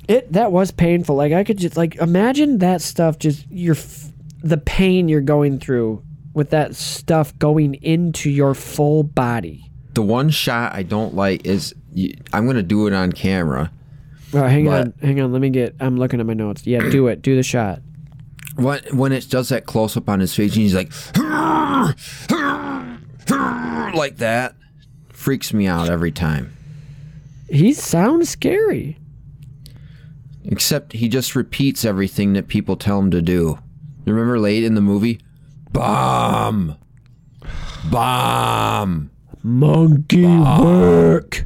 It that was painful. Like I could just like imagine that stuff. Just your f- the pain you're going through with that stuff going into your full body. The one shot I don't like is you, I'm gonna do it on camera. Oh, hang But- on, hang on. Let me get. I'm looking at my notes. Yeah, do it. Do the shot. when when it does that close up on his face, and he's like, like that, freaks me out every time. He sounds scary. Except he just repeats everything that people tell him to do. Remember late in the movie? Bomb! Bomb! Monkey work.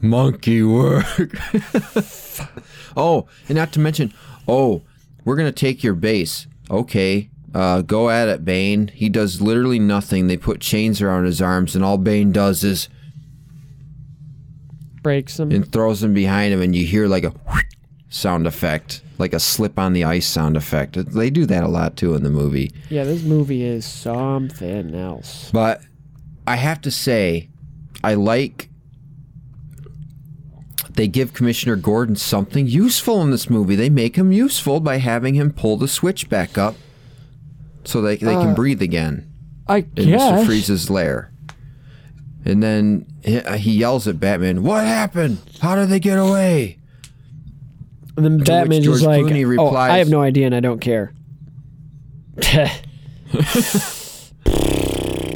Monkey work. oh, and not to mention, oh, we're going to take your base. Okay. Uh, go at it, Bane. He does literally nothing. They put chains around his arms, and all Bane does is Breaks them and throws them behind him, and you hear like a sound effect, like a slip on the ice sound effect. They do that a lot too in the movie. Yeah, this movie is something else. But I have to say, I like they give Commissioner Gordon something useful in this movie. They make him useful by having him pull the switch back up so they, they can uh, breathe again I in Mr. Freeze's lair. And then he, uh, he yells at Batman, What happened? How did they get away? And then Batman's George just like, Clooney "Oh, I have no idea and I don't care."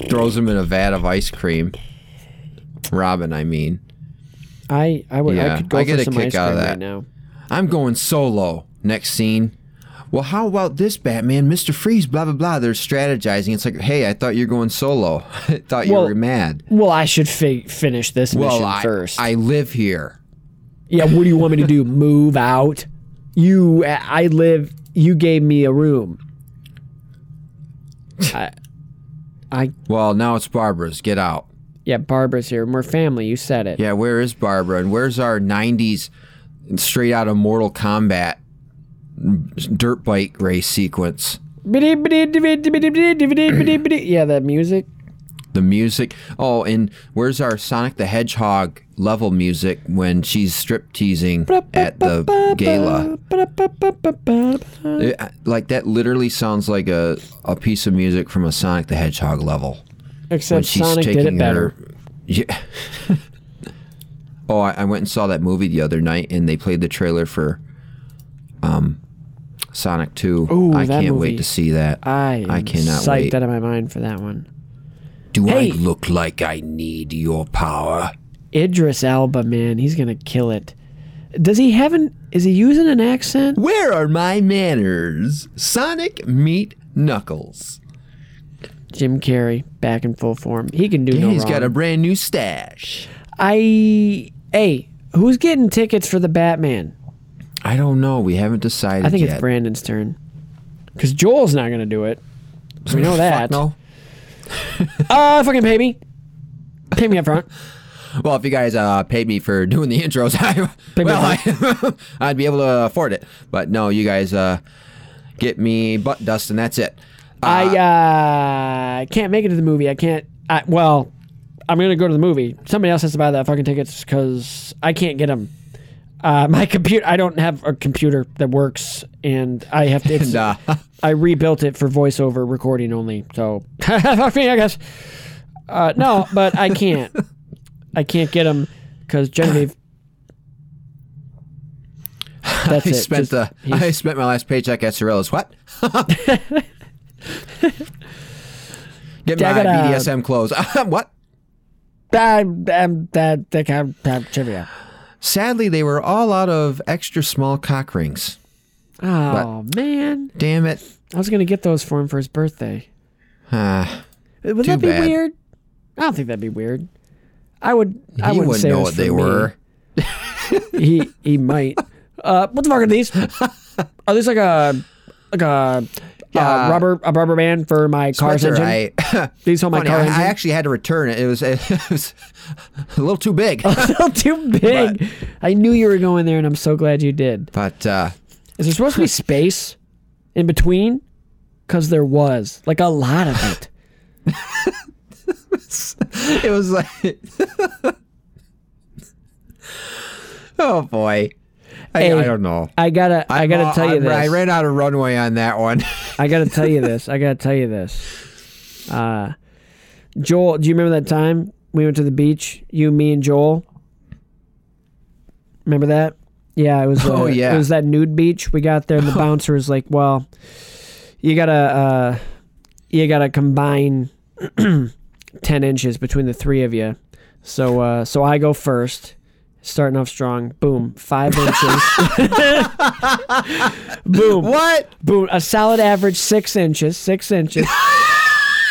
Throws him in a vat of ice cream. Robin, I mean. I I would Yeah, I could go I get for a some kick ice out of cream that. right now. I'm going solo. Next scene. Well, how about this, Batman? Mr. Freeze, blah, blah, blah. They're strategizing. It's like, hey, I thought you were going solo. I thought you were mad. Well, I should fi- finish this Well, mission I, first. I live here. yeah, what do you want me to do? Move out? You, I live. You gave me a room. I, I Well, now it's Barbara's. Get out. Yeah. Barbara's here. We're family. You said it. Yeah, where is Barbara? And where's our 90s straight out of Mortal Kombat dirt bike race sequence? Yeah, that music. The music. Oh, and where's our Sonic the Hedgehog level music when she's strip teasing at the gala? It- uh, like that literally sounds like a, a piece of music from a Sonic the Hedgehog level. Except Sonic did it better. her. Yeah. oh, I, I went and saw that movie the other night, and they played the trailer for um, Sonic Two. Ooh, I can't movie. wait to see that. I I cannot psyched wait. out of my mind for that one. Do Hey! I look like I need your power? Idris Elba, man, he's gonna kill it. Does he have an? Is he using an accent? Where are my manners? Sonic meet Knuckles. Jim Carrey back in full form. He can do Yeah, no he's wrong. got a brand new stash. I hey, who's getting tickets for the Batman? I don't know. We haven't decided I think yet. it's Brandon's turn. Because Joel's not gonna do it. We know that. No. Uh, fucking pay me. Pay me up front. Well, if you guys uh, paid me for doing the intros, I, pay well, I, I'd be able to afford it. But no, you guys uh, get me butt dust, and that's it. I uh can't make it to the movie. I can't. I, well, I'm gonna go to the movie. Somebody else has to buy that fucking tickets because I can't get them. Uh, my computer. I don't have a computer that works, and I have to. Uh, I rebuilt it for voiceover recording only. So fuck me, I guess. Uh, no, but I can't. I can't get them because Genevieve. That's I it. spent Just- the I spent my last paycheck at Cirillo's. What? Get my. BDSM clothes. what? that that that that kind of trivia. Sadly, they were all out of extra small cock rings. Oh man, Damn it. I was gonna get those for him for his birthday. Ah, Would that be bad. weird? I don't think that'd be weird. I would. I he wouldn't wouldn't say know what they me. were. He he might. Uh, what the fuck are these? Are these like a like a Yeah. uh, rubber a rubber band for my car's Spencer, engine? I, These hold my car I, engine. I actually had to return it. It was, it was a little too big. a little too big. I knew you were going there, and I'm so glad you did. but uh, Is there supposed to be space in between? Because there was like a lot of it. it was like, oh boy, Hey, I don't know. I gotta I gotta tell you I'm- this. I ran out of runway on that one. I gotta tell you this. I gotta tell you this. Uh, Joel, do you remember that time we went to the beach? You, me, and Joel. Remember that? Yeah, it was. Uh, Oh, yeah. it was that nude beach. We got there, and the bouncer was like, "Well, you gotta uh, you gotta combine ten inches between the three of you. So uh, so I go first, starting off strong. Boom, five inches. Boom. What? Boom. A solid average six inches. Six inches.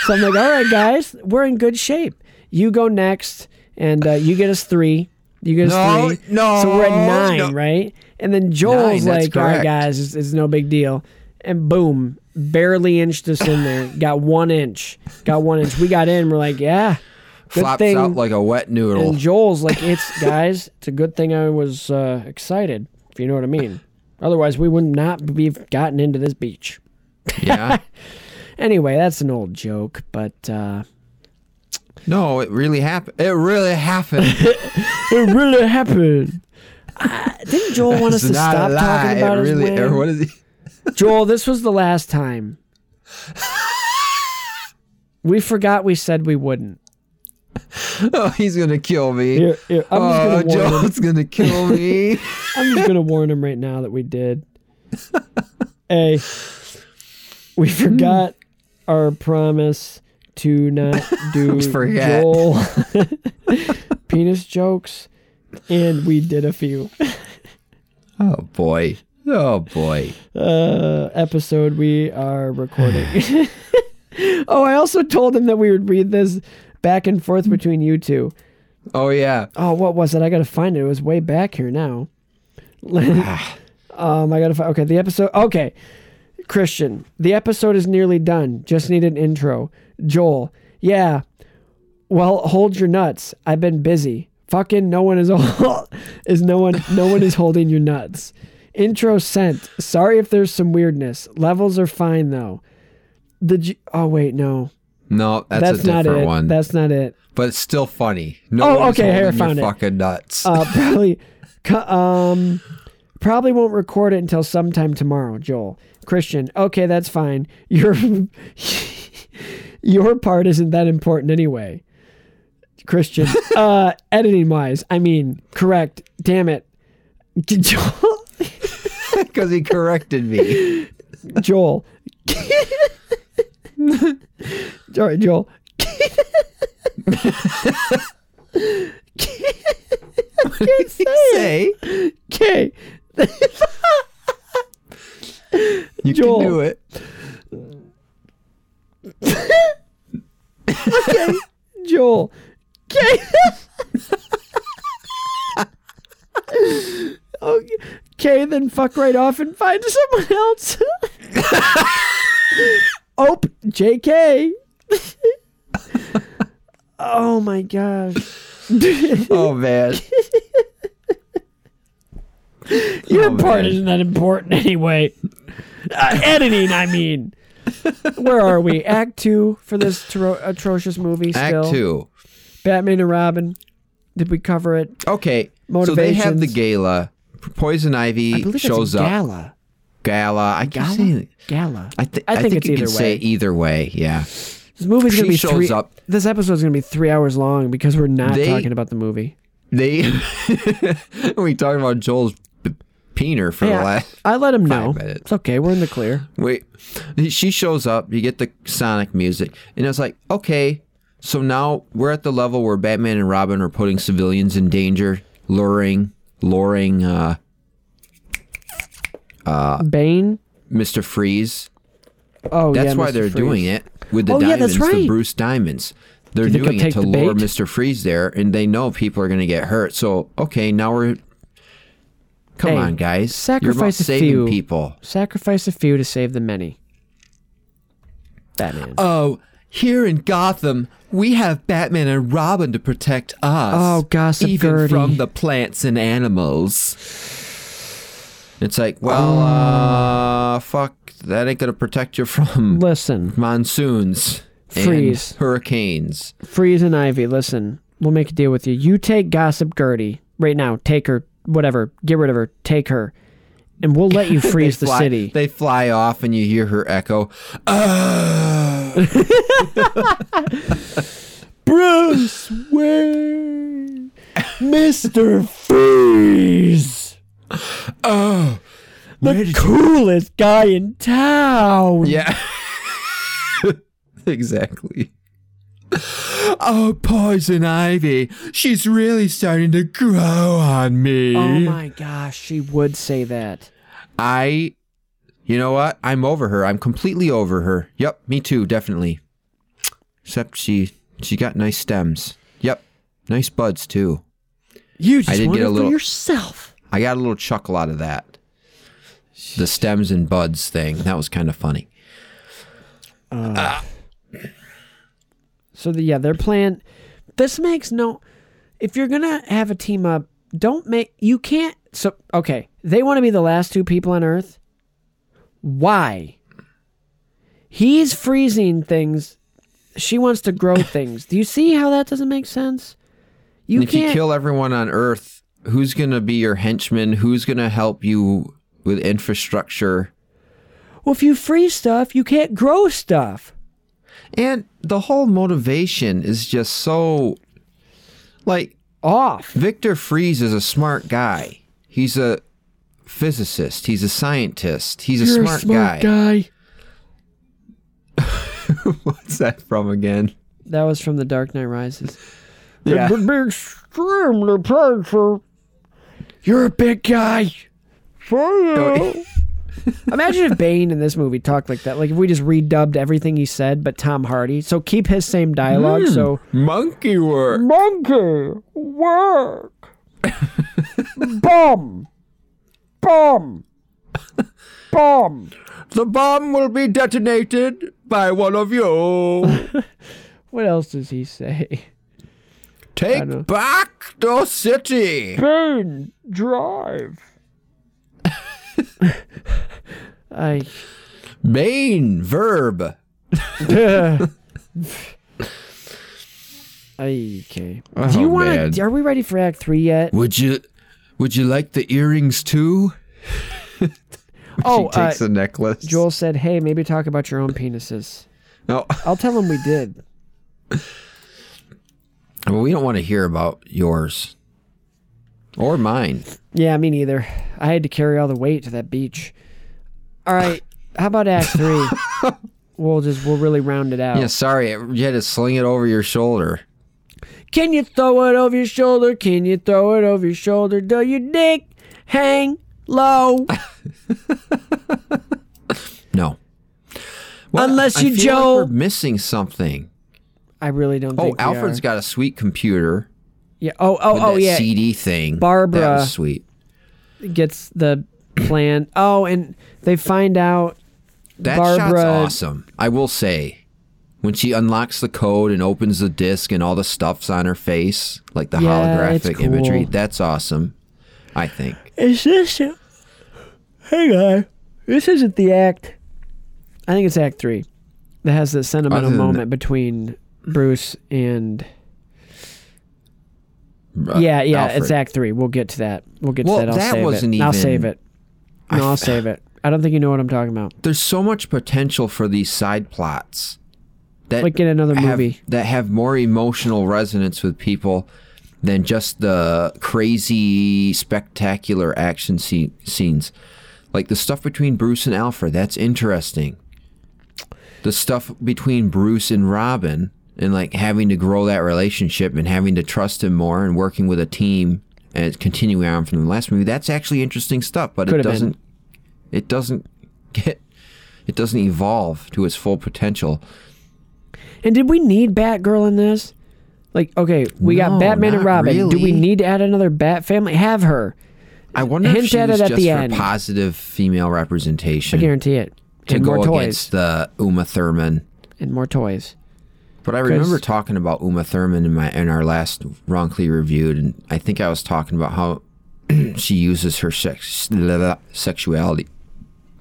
so I'm like, all right, guys, we're in good shape. You go next, and uh, you get us three. You get us No, three. no, So we're at nine, no. right? And then Joel's Nine, that's like, all right, guys, it's, it's no big deal. And boom, barely inched us in there. got one inch. Got one inch. We got in. We're like, yeah. Good Flops thing. out like a wet noodle. and Joel's like, it's guys. It's a good thing I was uh, excited. If you know what I mean. Otherwise, we would not be gotten into this beach. yeah. Anyway, that's an old joke, but uh, No, it really happened. It really happened. it really happened. Uh, didn't Joel want us It's to stop talking about it his really, what is he? Joel, this was the last time. We forgot we said we wouldn't. Oh, he's gonna kill me. Here, here, oh, just gonna him. Joel's gonna kill me. I'm just gonna warn him right now that we did. hey, we forgot our promise to not do Joel penis jokes, and we did a few. oh boy. Oh boy. uh, episode we are recording. oh, I also told him that we would read this back and forth between you two. Oh yeah. Oh, what was it? I gotta find it. It was way back here now. um, I gotta find. Okay, the episode. Okay, Christian, the episode is nearly done. Just need an intro. Joel, yeah. Well, hold your nuts. I've been busy. Fucking no one is is no one no one is holding your nuts. Intro sent. Sorry if there's some weirdness. Levels are fine though. The G- oh wait no No, that's, that's a not different it. one. That's not it. but it's still funny. No Oh, okay, here, I found it. fucking nuts. Uh, probably, um, probably won't record it until sometime tomorrow. Joel, Christian, okay, that's fine. Your your part isn't that important anyway. Christian, uh, editing wise, I mean, correct. Damn it, Joel. Because he corrected me. Joel. All right, Joel. Say Okay. you Joel. can do it. okay, Joel. Okay. okay, then fuck right off and find someone else. Oh, JK. oh my gosh. Oh man. Your Oh, part man. isn't that important anyway. Uh, editing, I mean. Where are we? Act two for this tro- atrocious movie. Still, Act two. Batman and Robin. Did we cover it? Okay. So they have the gala. Poison Ivy shows up. Gala. Gala. I Gala. saying. Gala. I, thi- I think, you it's can either say way. either way. Yeah. This movie's gonna she be three. up. This episode's gonna be three hours long because we're not They- talking about the movie. They. we talking about Joel's peener for Yeah, the last. I let him know. minutes. It's okay. We're in the clear. Wait, she shows up. You get the Sonic music, and it's like, okay, so now we're at the level where Batman and Robin are putting civilians in danger, luring, luring uh, Uh, Bane. Mister Freeze. Oh, That's yeah, why Mr. they're Freeze. doing it with the Oh, yeah, diamonds, that's the. Bruce diamonds. They're Do doing it to lure? Mister Freeze there, and they know people are going to get hurt. So okay, now we're. Come Hey, on, guys! You're about sacrifice a saving few. people. Sacrifice a few to save the many. Batman. Oh, here in Gotham, we have Batman and Robin to protect us. Oh, Gossip even Gertie. from the plants and animals. It's like, well, Oh. uh, fuck, that ain't gonna protect you from Listen, monsoons, and Freeze. hurricanes. Freeze and Ivy. Listen, we'll make a deal with you. You take Gossip Gertie right now. Take her. Whatever. Get rid of her. Take her, and we'll let you freeze the fly- city. They fly off, and you hear her echo. Bruce Wayne, Mister Freeze. Oh, the coolest guy in town. Yeah. exactly. Oh, poison ivy. She's really starting to grow on me. Oh my gosh, she would say that. I, you know what? I'm over her. I'm completely over her. Yep, me too, definitely. Except she, she got nice stems. Yep, nice buds too. You just did want get it a little- for yourself. I got a little chuckle out of that. The stems and buds thing. That was kind of funny. Uh, so the, yeah, they're playing. This makes no. If you're gonna have a team up, don't make. You can't. So okay, they want to be the last two people on Earth. Why? He's freezing things. She wants to grow things. Do you see how that doesn't make sense? You And if you can't. kill everyone on Earth, who's going to be your henchman? Who's going to help you with infrastructure? well, if you freeze stuff, you can't grow stuff. And the whole motivation is just so. Like, Off. Victor Freeze is a smart guy. He's a physicist. He's a scientist. He's a, You're smart, a smart guy. What's that from again? That was from The Dark Knight Rises. Yeah. It would be extremely painful. You're a big guy. For you. Imagine if Bane in this movie talked like that. Like if we just redubbed everything he said, but Tom Hardy. So keep his same dialogue. Hmm. So Monkey work. monkey work. Bum. Bum. Bum. The bomb will be detonated by one of you. What else does he say? Take back the city. Bane, drive. I. Main verb. Okay. Oh, Do you want to? Are we ready for Act Three yet? Would you would you like the earrings too? Oh, she takes uh, the necklace. Joel said, "Hey, maybe talk about your own penises." No. I'll tell him we did. Well, we don't want to hear about yours. Or mine. Yeah, me neither. I had to carry all the weight to that beach. All right. How about Act Three? we'll just we'll really round it out. Yeah, sorry, you had to sling it over your shoulder. Can you throw it over your shoulder? Can you throw it over your shoulder? Do your dick hang low? No. Unless you like Joe- we're missing something. I really don't Oh, Alfred's got a sweet computer. Yeah. Oh. Oh. Oh. that Yeah. CD thing. Barbara- That was sweet. Gets the plan. Oh, and they find out That Barbara- shot's awesome. I will say. When she unlocks the code and opens the disc and all the stuff's on her face, like the Yeah, holographic imagery, that's awesome. I think. Is this? A- Hang on. This isn't the act. I think it's Act Three. That has the sentimental moment between Bruce and. uh, yeah, yeah, Alfred. it's Act Three. We'll get to that. We'll get Well, to that. I'll that save wasn't it. I'll save it. No, I'll save it. I don't think you know what I'm talking about. There's so much potential for these side plots. That Like in another have- movie. that have more emotional resonance with people than just the crazy, spectacular action scene, scenes. Like the stuff between Bruce and Alfred, that's interesting. The stuff between Bruce and Robin, and like having to grow that relationship and having to trust him more and working with a team and continuing on from the last movie, that's actually interesting stuff. But Could it doesn't. It doesn't get. It doesn't evolve to its full potential. And did we need Batgirl in this? Like, okay, we No, got Batman and Robin. Do we need to add another Bat family? Have her. I wonder Hint if she at was it at the for end. positive female representation. I guarantee it. to and go more toys. against the Uma Thurman. And more toys. But I remember talking about Uma Thurman in my in our last wrongly reviewed, and I think I was talking about how she uses her sex sexuality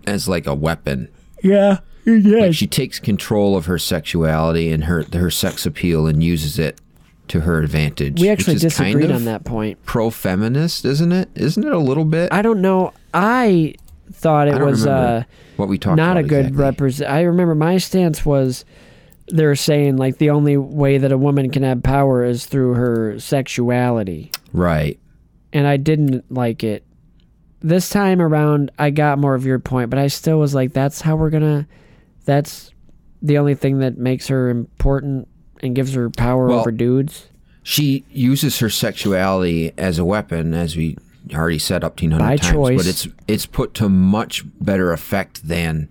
as like a weapon. Yeah. Like she takes control of her sexuality and her her sex appeal and uses it to her advantage. we which actually is disagreed kind of on that point. Pro-feminist, isn't it? Isn't it a little bit? I don't know. I thought it I was uh, what we talked not a good exactly. represent. I remember my stance was they were saying like the only way that a woman can have power is through her sexuality, Right. and I didn't like it this time around I got more of your point, but I still was like, that's how we're gonna. That's the only thing that makes her important and gives her power Well- over dudes. she uses her sexuality as a weapon, as we already said up to 100 By times, choice. but it's it's put to much better effect than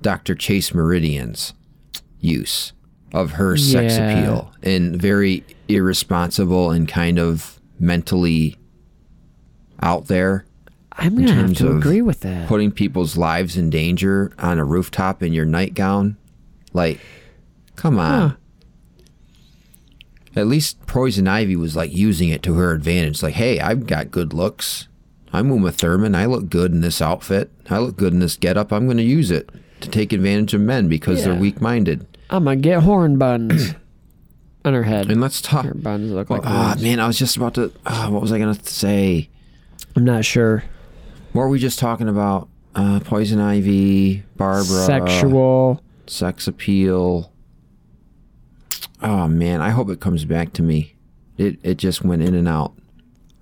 Dr. Chase Meridian's use of her sex Yeah. appeal and very irresponsible and kind of mentally out there I'm gonna have to agree with that. putting people's lives in danger on a rooftop in your nightgown like come on Huh. at least poison ivy was like using it to her advantage like hey i've got good looks i'm uma thurman i look good in this outfit i look good in this getup i'm going to use it to take advantage of men because Yeah. they're weak-minded I'm gonna get horn buns on her head. and let's talk her buns look like. ah horns. man i was just about to ah, what was i going to say I'm not sure. what were we just talking about uh, poison ivy barbara Sexual. sex appeal. Oh man, I hope it comes back to me. It it just went in and out.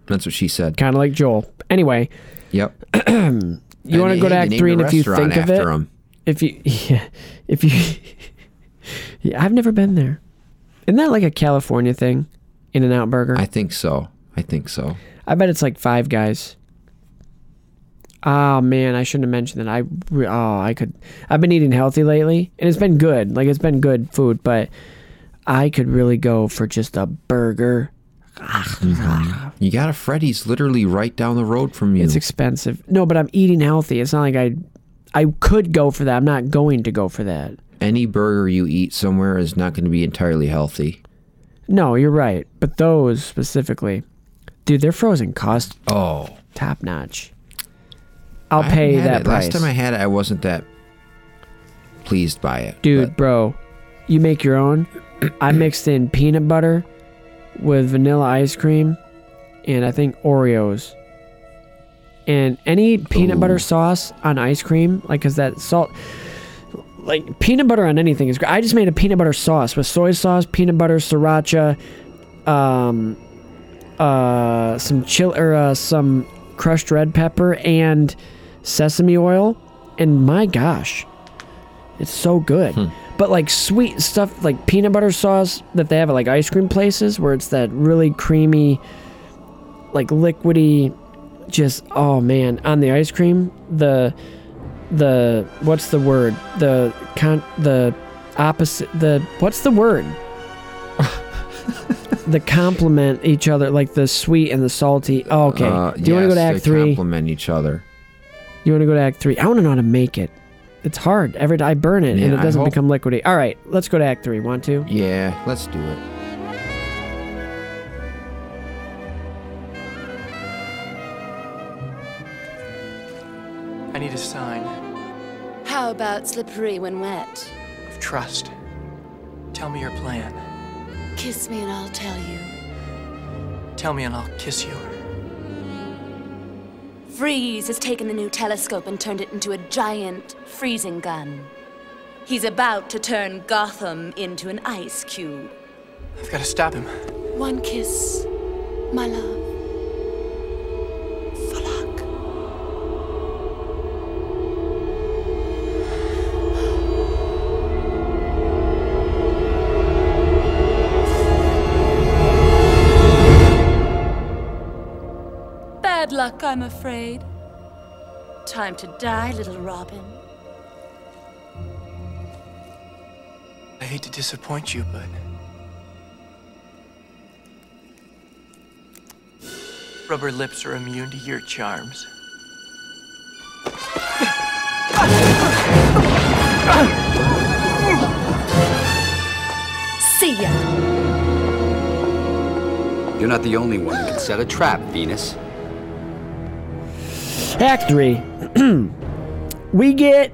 That's what she said. Kind of like Joel. Anyway, Yep. you want to go to Act Three, and if you think of it, if you, yeah, if you, yeah, I've never been there. Isn't that like a California thing? In and Out Burger. I think so. I think so. I bet it's like Five Guys. Oh man, I shouldn't have mentioned that. I oh I could. I've been eating healthy lately, and it's been good. Like it's been good food, but I could really go for just a burger. Mm-hmm. You got a Freddy's literally right down the road from you. It's expensive. No, but I'm eating healthy. It's not like I. I could go for that. I'm not going to go for that. Any burger you eat somewhere is not going to be entirely healthy. No, you're right. But those specifically, dude, they're frozen cost Oh, top notch. I'll I pay that price. Last time I had it, I wasn't that pleased by it. Dude, but- bro, you make your own. I mixed in peanut butter with vanilla ice cream and I think Oreos. And any peanut butter sauce on ice cream, like, cause that salt, like peanut butter on anything is great. I just made a peanut butter sauce with soy sauce, peanut butter, sriracha, um, uh, some chill or uh, some crushed red pepper and sesame oil. And my gosh, it's so good. Hmm. But like sweet stuff like peanut butter sauce that they have at like ice cream places where it's that really creamy, like liquidy, just oh man, on the ice cream, the the what's the word? The con the opposite the what's the word? the complement each other like the sweet and the salty. Oh, okay. Uh, Do you want to go to Act Three? Complement each other. You want to go to Act Three? I want to know how to make it. It's hard. Every I burn it and it doesn't hope- become liquidy. All right, let's go to Act Three. Want to? Yeah, let's do it. I need a sign How about slippery when wet? of trust. Tell me your plan. Kiss me and I'll tell you. Tell me and I'll kiss you. Freeze has taken the new telescope and turned it into a giant freezing gun. He's about to turn Gotham into an ice cube. I've got to stop him. One kiss, my love. Luck, I'm afraid. Time to die, little Robin. I hate to disappoint you, but. Rubber lips are immune to your charms. See ya. You're not the only one who can set a trap, Venus. Act three. we get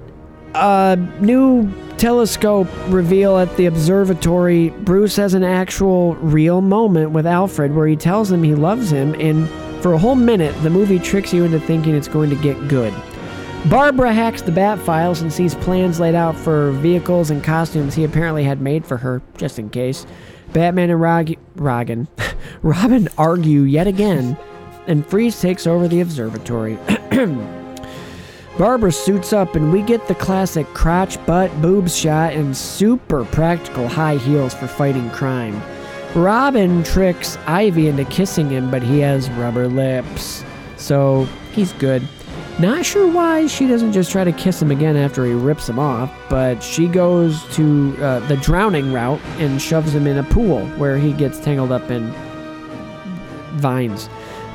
a new telescope reveal at the observatory. Bruce has an actual real moment with Alfred where he tells him he loves him, and for a whole minute, the movie tricks you into thinking it's going to get good. Barbara hacks the Bat files and sees plans laid out for vehicles and costumes he apparently had made for her, just in case. Batman and Rog- Robin argue yet again and Freeze takes over the observatory. Barbara suits up, and we get the classic crotch, butt, boobs shot and super practical high heels for fighting crime. Robin tricks Ivy into kissing him, but he has rubber lips, so he's good. Not sure why she doesn't just try to kiss him again after he rips him off, but she goes to uh, the drowning route and shoves him in a pool where he gets tangled up in vines.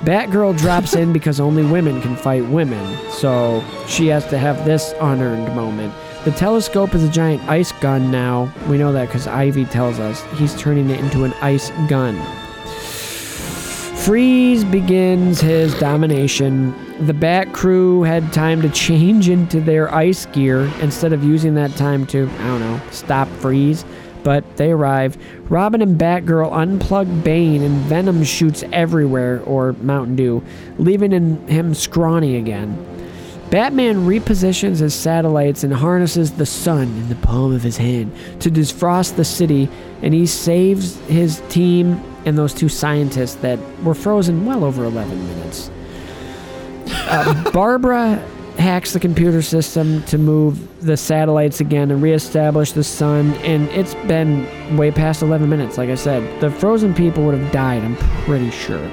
Batgirl drops in because only women can fight women, so she has to have this unearned moment. The telescope is a giant ice gun now. We know that because Ivy tells us he's turning it into an ice gun. Freeze begins his domination. The Bat crew had time to change into their ice gear instead of using that time to, I don't know, stop Freeze. But they arrive. Robin and Batgirl unplug Bane, and Venom shoots everywhere, or Mountain Dew, leaving him scrawny again. Batman repositions his satellites and harnesses the sun in the palm of his hand to defrost the city, and he saves his team and those two scientists that were frozen well over 11 minutes. Uh, Barbara hacks the computer system to move the satellites again and reestablish the sun, and it's been way past 11 minutes, like I said. The frozen people would have died, I'm pretty sure.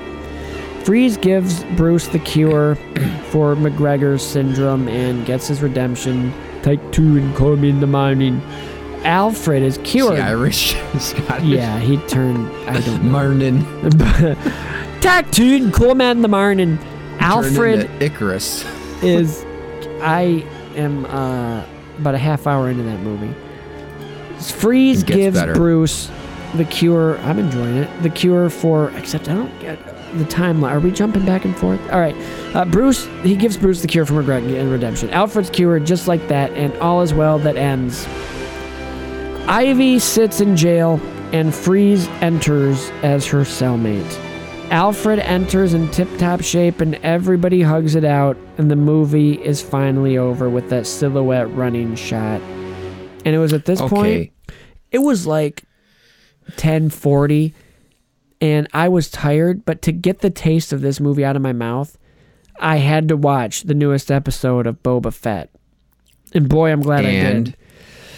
Freeze gives Bruce the cure for MacGregor's syndrome and gets his redemption. Take two and call me in the morning. Alfred is cured. The Irish, Scottish. Yeah, he turned. I don't know. Marnin. Take two and call me in the morning. Alfred into Icarus. is. I am uh, about a half hour into that movie. Freeze gives better. Bruce the cure. I'm enjoying it. The cure for. Except I don't get the timeline. Are we jumping back and forth? All right. Uh, Bruce. He gives Bruce the cure from regret and redemption. Alfred's cured just like that, and all is well that ends. Ivy sits in jail, and Freeze enters as her cellmate. Alfred enters in tip top shape, and everybody hugs it out, and the movie is finally over with that silhouette running shot. And it was at this point, it was like 1040, and I was tired, but to get the taste of this movie out of my mouth, I had to watch the newest episode of Boba Fett. And boy, I'm glad I did.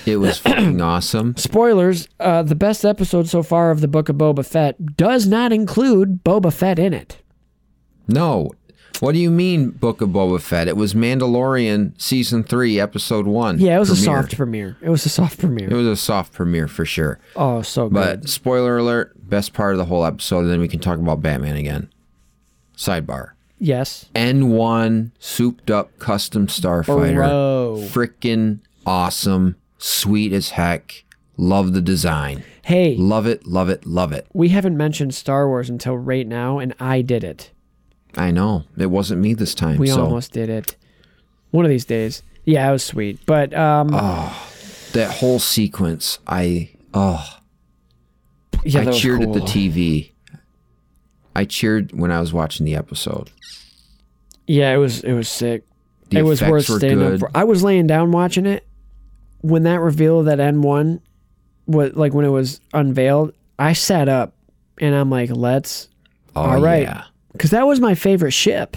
It was fucking awesome. Spoilers, uh, the best episode so far of the Book of Boba Fett does not include Boba Fett in it. No. What do you mean, Book of Boba Fett? It was Mandalorian season three, episode one. Yeah, it was a soft premiere. It was a soft premiere. It was a soft premiere for sure. oh, so good. But spoiler alert, best part of the whole episode, and then we can talk about Batman again. Sidebar. yes. N1 souped up custom starfighter. Bro. Frickin' awesome. Sweet as heck. Love the design. Hey, Love it, love it, love it. we haven't mentioned Star Wars until right now, and I did it. I know. It wasn't me this time. We so almost did it. One of these days. Yeah, it was sweet. But um, that whole sequence, I oh yeah, I cheered at the. TV. I cheered when I was watching the episode. Yeah, it was it was sick. The it was worth staying good. up for. I was laying down watching it when that reveal of that N one was like when it was unveiled. I sat up and I'm like, let's Oh, all right, yeah. because that was my favorite ship.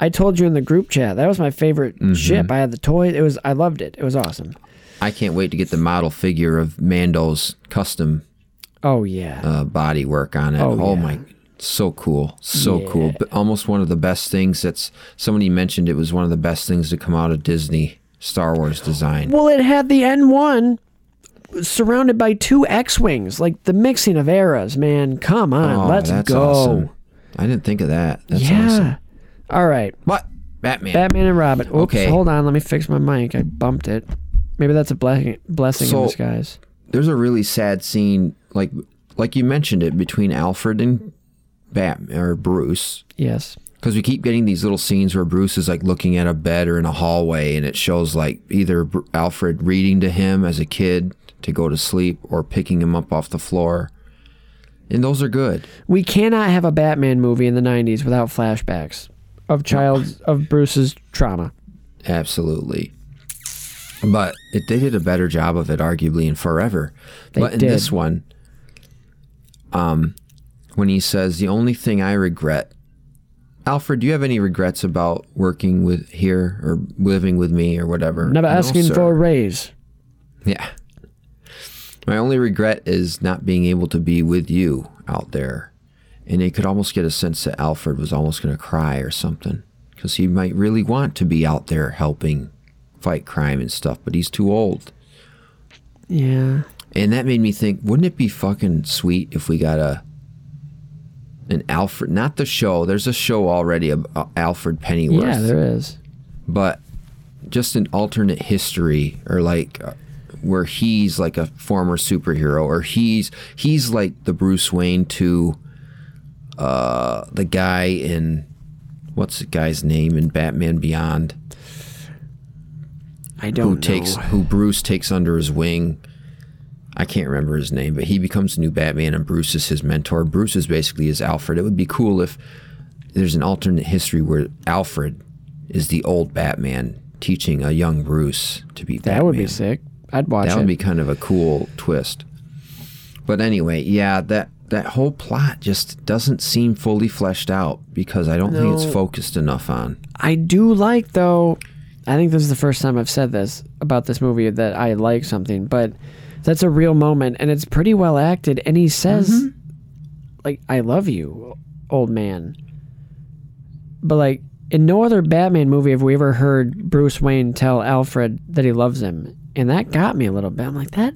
I told you in the group chat that was my favorite Mm-hmm. ship. I had the toy. It was I loved it. It was awesome. I can't wait to get the model figure of Mando's custom Oh yeah, uh, body work on it. Oh, Oh, yeah. my, so cool, so cool. But almost one of the best things that's somebody mentioned it was one of the best things to come out of Disney Star Wars design. Well, it had the N1 surrounded by two X-wings, like the mixing of eras, man. Come on, oh, let's that's go. awesome. I didn't think of that. That's yeah. awesome. All right. What? Batman. Batman and Robin. Oops, Okay. hold on, let me fix my mic. I bumped it. Maybe that's a blessing blessing So- in disguise. There's a really sad scene, like like you mentioned it, between Alfred and Batman or Bruce. Yes. Because we keep getting these little scenes where Bruce is like looking at a bed or in a hallway, and it shows like either Alfred reading to him as a kid to go to sleep or picking him up off the floor. And those are good. We cannot have a Batman movie in the 90s without flashbacks of child of Bruce's trauma. Absolutely. But it, they did a better job of it, arguably, in Forever. They but in did. this one, um, when he says, The only thing I regret Alfred, do you have any regrets about working with here or living with me or whatever? Never asking sir. for a raise. Yeah. My only regret is not being able to be with you out there. And you could almost get a sense that Alfred was almost going to cry or something. Because he might really want to be out there helping fight crime and stuff, but he's too old. Yeah. And that made me think, wouldn't it be fucking sweet if we got a an Alfred, not the show. There's a show already about Alfred Pennyworth Yeah, there is. but just an alternate history or like uh, where he's like a former superhero or he's he's like the Bruce Wayne to uh the guy in what's the guy's name in Batman Beyond I don't who know. takes who Bruce takes under his wing I can't remember his name, but he becomes the new Batman and Bruce is his mentor. Bruce is basically his Alfred. It would be cool if there's an alternate history where Alfred is the old Batman teaching a young Bruce to be Batman. that would be sick. I'd watch That it. would be kind of a cool twist. But anyway, yeah, that that whole plot just doesn't seem fully fleshed out because I don't think it's focused enough on. I do like though. I think this is the first time I've said this about this movie that I like something, but that's a real moment and it's pretty well acted. And he says, Mm-hmm. like, "I love you, old man." But like in no other Batman movie have we ever heard Bruce Wayne tell Alfred that he loves him, and that got me a little bit. I'm like that.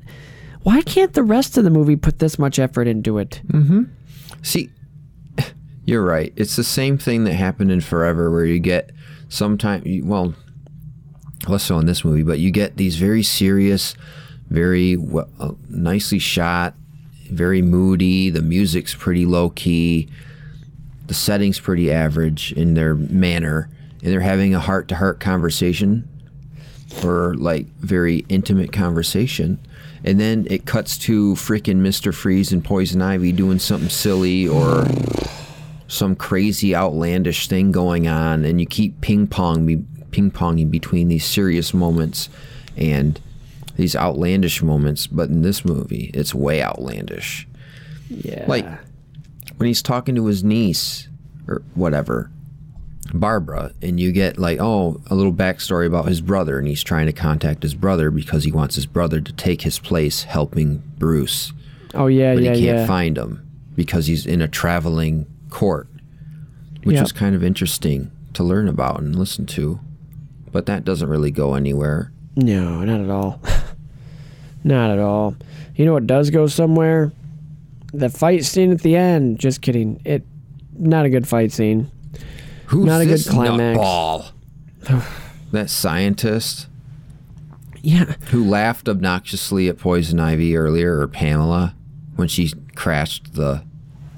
Why can't the rest of the movie put this much effort into it? Mm-hmm. See, you're right. It's the same thing that happened in Forever, where you get sometimes, well, less so in this movie, but you get these very serious, very well, uh, nicely shot, very moody. The music's pretty low key. The setting's pretty average in their manner, and they're having a heart to heart conversation or like very intimate conversation. And then it cuts to freaking Mr. Freeze and Poison Ivy doing something silly or some crazy outlandish thing going on, and you keep ping ping ponging between these serious moments and these outlandish moments. But in this movie, it's way outlandish. Yeah, Like when he's talking to his niece or whatever, Barbara, and you get like, oh, a little backstory about his brother, and he's trying to contact his brother because he wants his brother to take his place helping Bruce, oh yeah, but yeah, But he can't yeah. find him because he's in a traveling court, which Yeah. was kind of interesting to learn about and listen to. But that doesn't really go anywhere. No, not at all. not at all. You know what does go somewhere? The fight scene at the end. Just kidding. It not a good fight scene. Who's Not a good climax. nutball? that scientist Yeah. who laughed obnoxiously at Poison Ivy earlier, or Pamela, when she crashed the,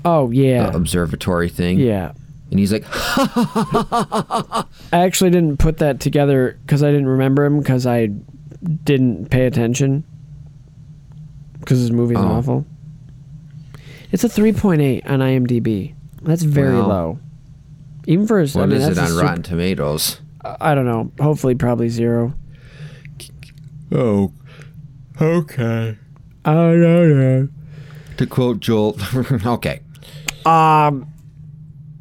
Oh yeah. the observatory thing. yeah. And he's like, I actually didn't put that together because I didn't remember him because I didn't pay attention. Because this movie's Oh. awful. It's a 3.8 on IMDb. That's very Wow. low. Even for a, I what mean, is it on super- Rotten Tomatoes? I don't know. Hopefully, probably zero. Oh, okay. I don't know. To quote Joel, okay. Um,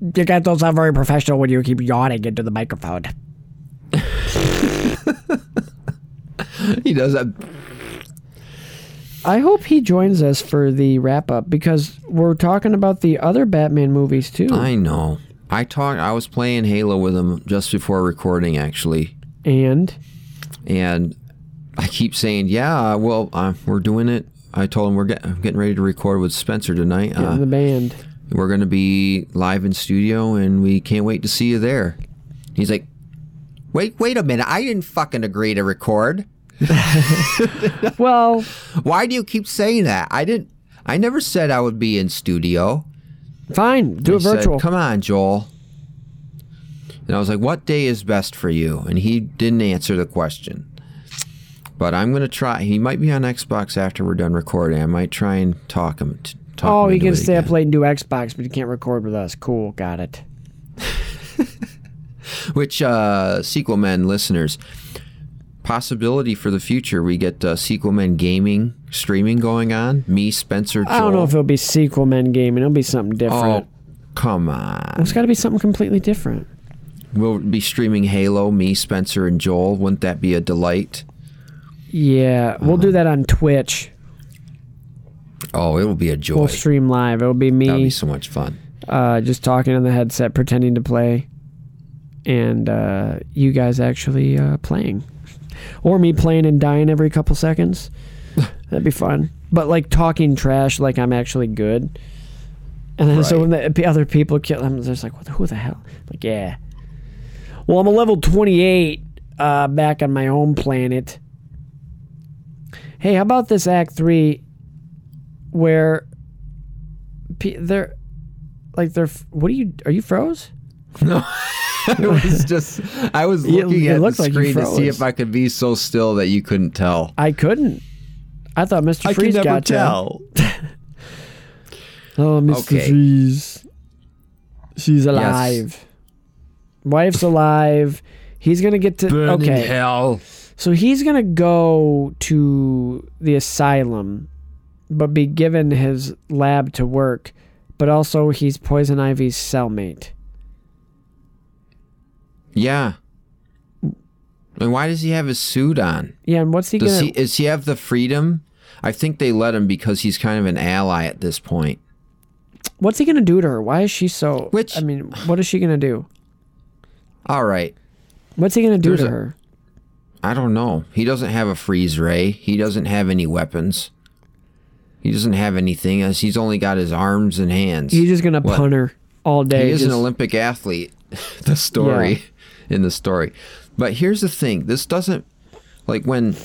you guys don't sound very professional when you keep yawning into the microphone. He does that. I hope he joins us for the wrap up because we're talking about the other Batman movies too. I know. I talked. I was playing Halo with him just before recording, actually, and and I keep saying, "Yeah, well, uh, we're doing it." I told him we're get, I'm getting ready to record with Spencer tonight. getting Uh, the band. We're going to be live in studio, and we can't wait to see you there. He's like, "Wait, wait a minute! I didn't fucking agree to record. Well, Why do you keep saying that? I didn't. I never said I would be in studio." fine. Do it said, virtual. Come on, Joel. And I was like, "What day is best for you?" And he didn't answer the question. But I'm gonna try. He might be on Xbox after we're done recording. I might try and talk him. t- Talk oh, he can stay up late and do Xbox, but he can't record with us. Cool, got it. Which uh, Sequel Men listeners, possibility for the future, we get uh, Sequel Men gaming streaming going on. Me, Spencer, Joel. I don't know if it'll be sequel men gaming. It'll be something different. Oh, Come on. It's got to be something completely different. We'll be streaming Halo, me, Spencer, and Joel. Wouldn't that be a delight? Yeah, we'll do that on Twitch. Oh, it'll be a joy. We'll stream live. It'll be me. That'll be so much fun. uh, just talking on the headset, pretending to play, and uh, you guys actually uh, playing, or me playing and dying every couple seconds. That'd be fun. But like talking trash, like I'm actually good. And then so when the other people kill, I'm just like, what, who the hell? Like, yeah. Well, I'm a level 28 uh, back on my home planet. Hey, how about this Act Three, where pe- they're like they're what are you are you froze? No. it was just I was looking it at the looked like screen to see if I could be so still that you couldn't tell. I couldn't. I thought Mr. Freeze got ya. Oh, Mr. Okay. Freeze. She's alive. Wife's alive. He's gonna get to okay. hell. So he's gonna go to the asylum, but be given his lab to work. But also, he's Poison Ivy's cellmate. Yeah. And why does he have his suit on? Yeah, and what's he Does gonna? he is he have the freedom? I think they let him because he's kind of an ally at this point. what's he gonna do to her? Why is she so? Which- I mean, what is she gonna do? All right. What's he gonna do There's to a- her? I don't know. He doesn't have a freeze ray. He doesn't have any weapons. He doesn't have anything as he's only got his arms and hands. He's just gonna What? punt her all day. He is an Olympic athlete. the story in the story. But here's the thing. This doesn't like when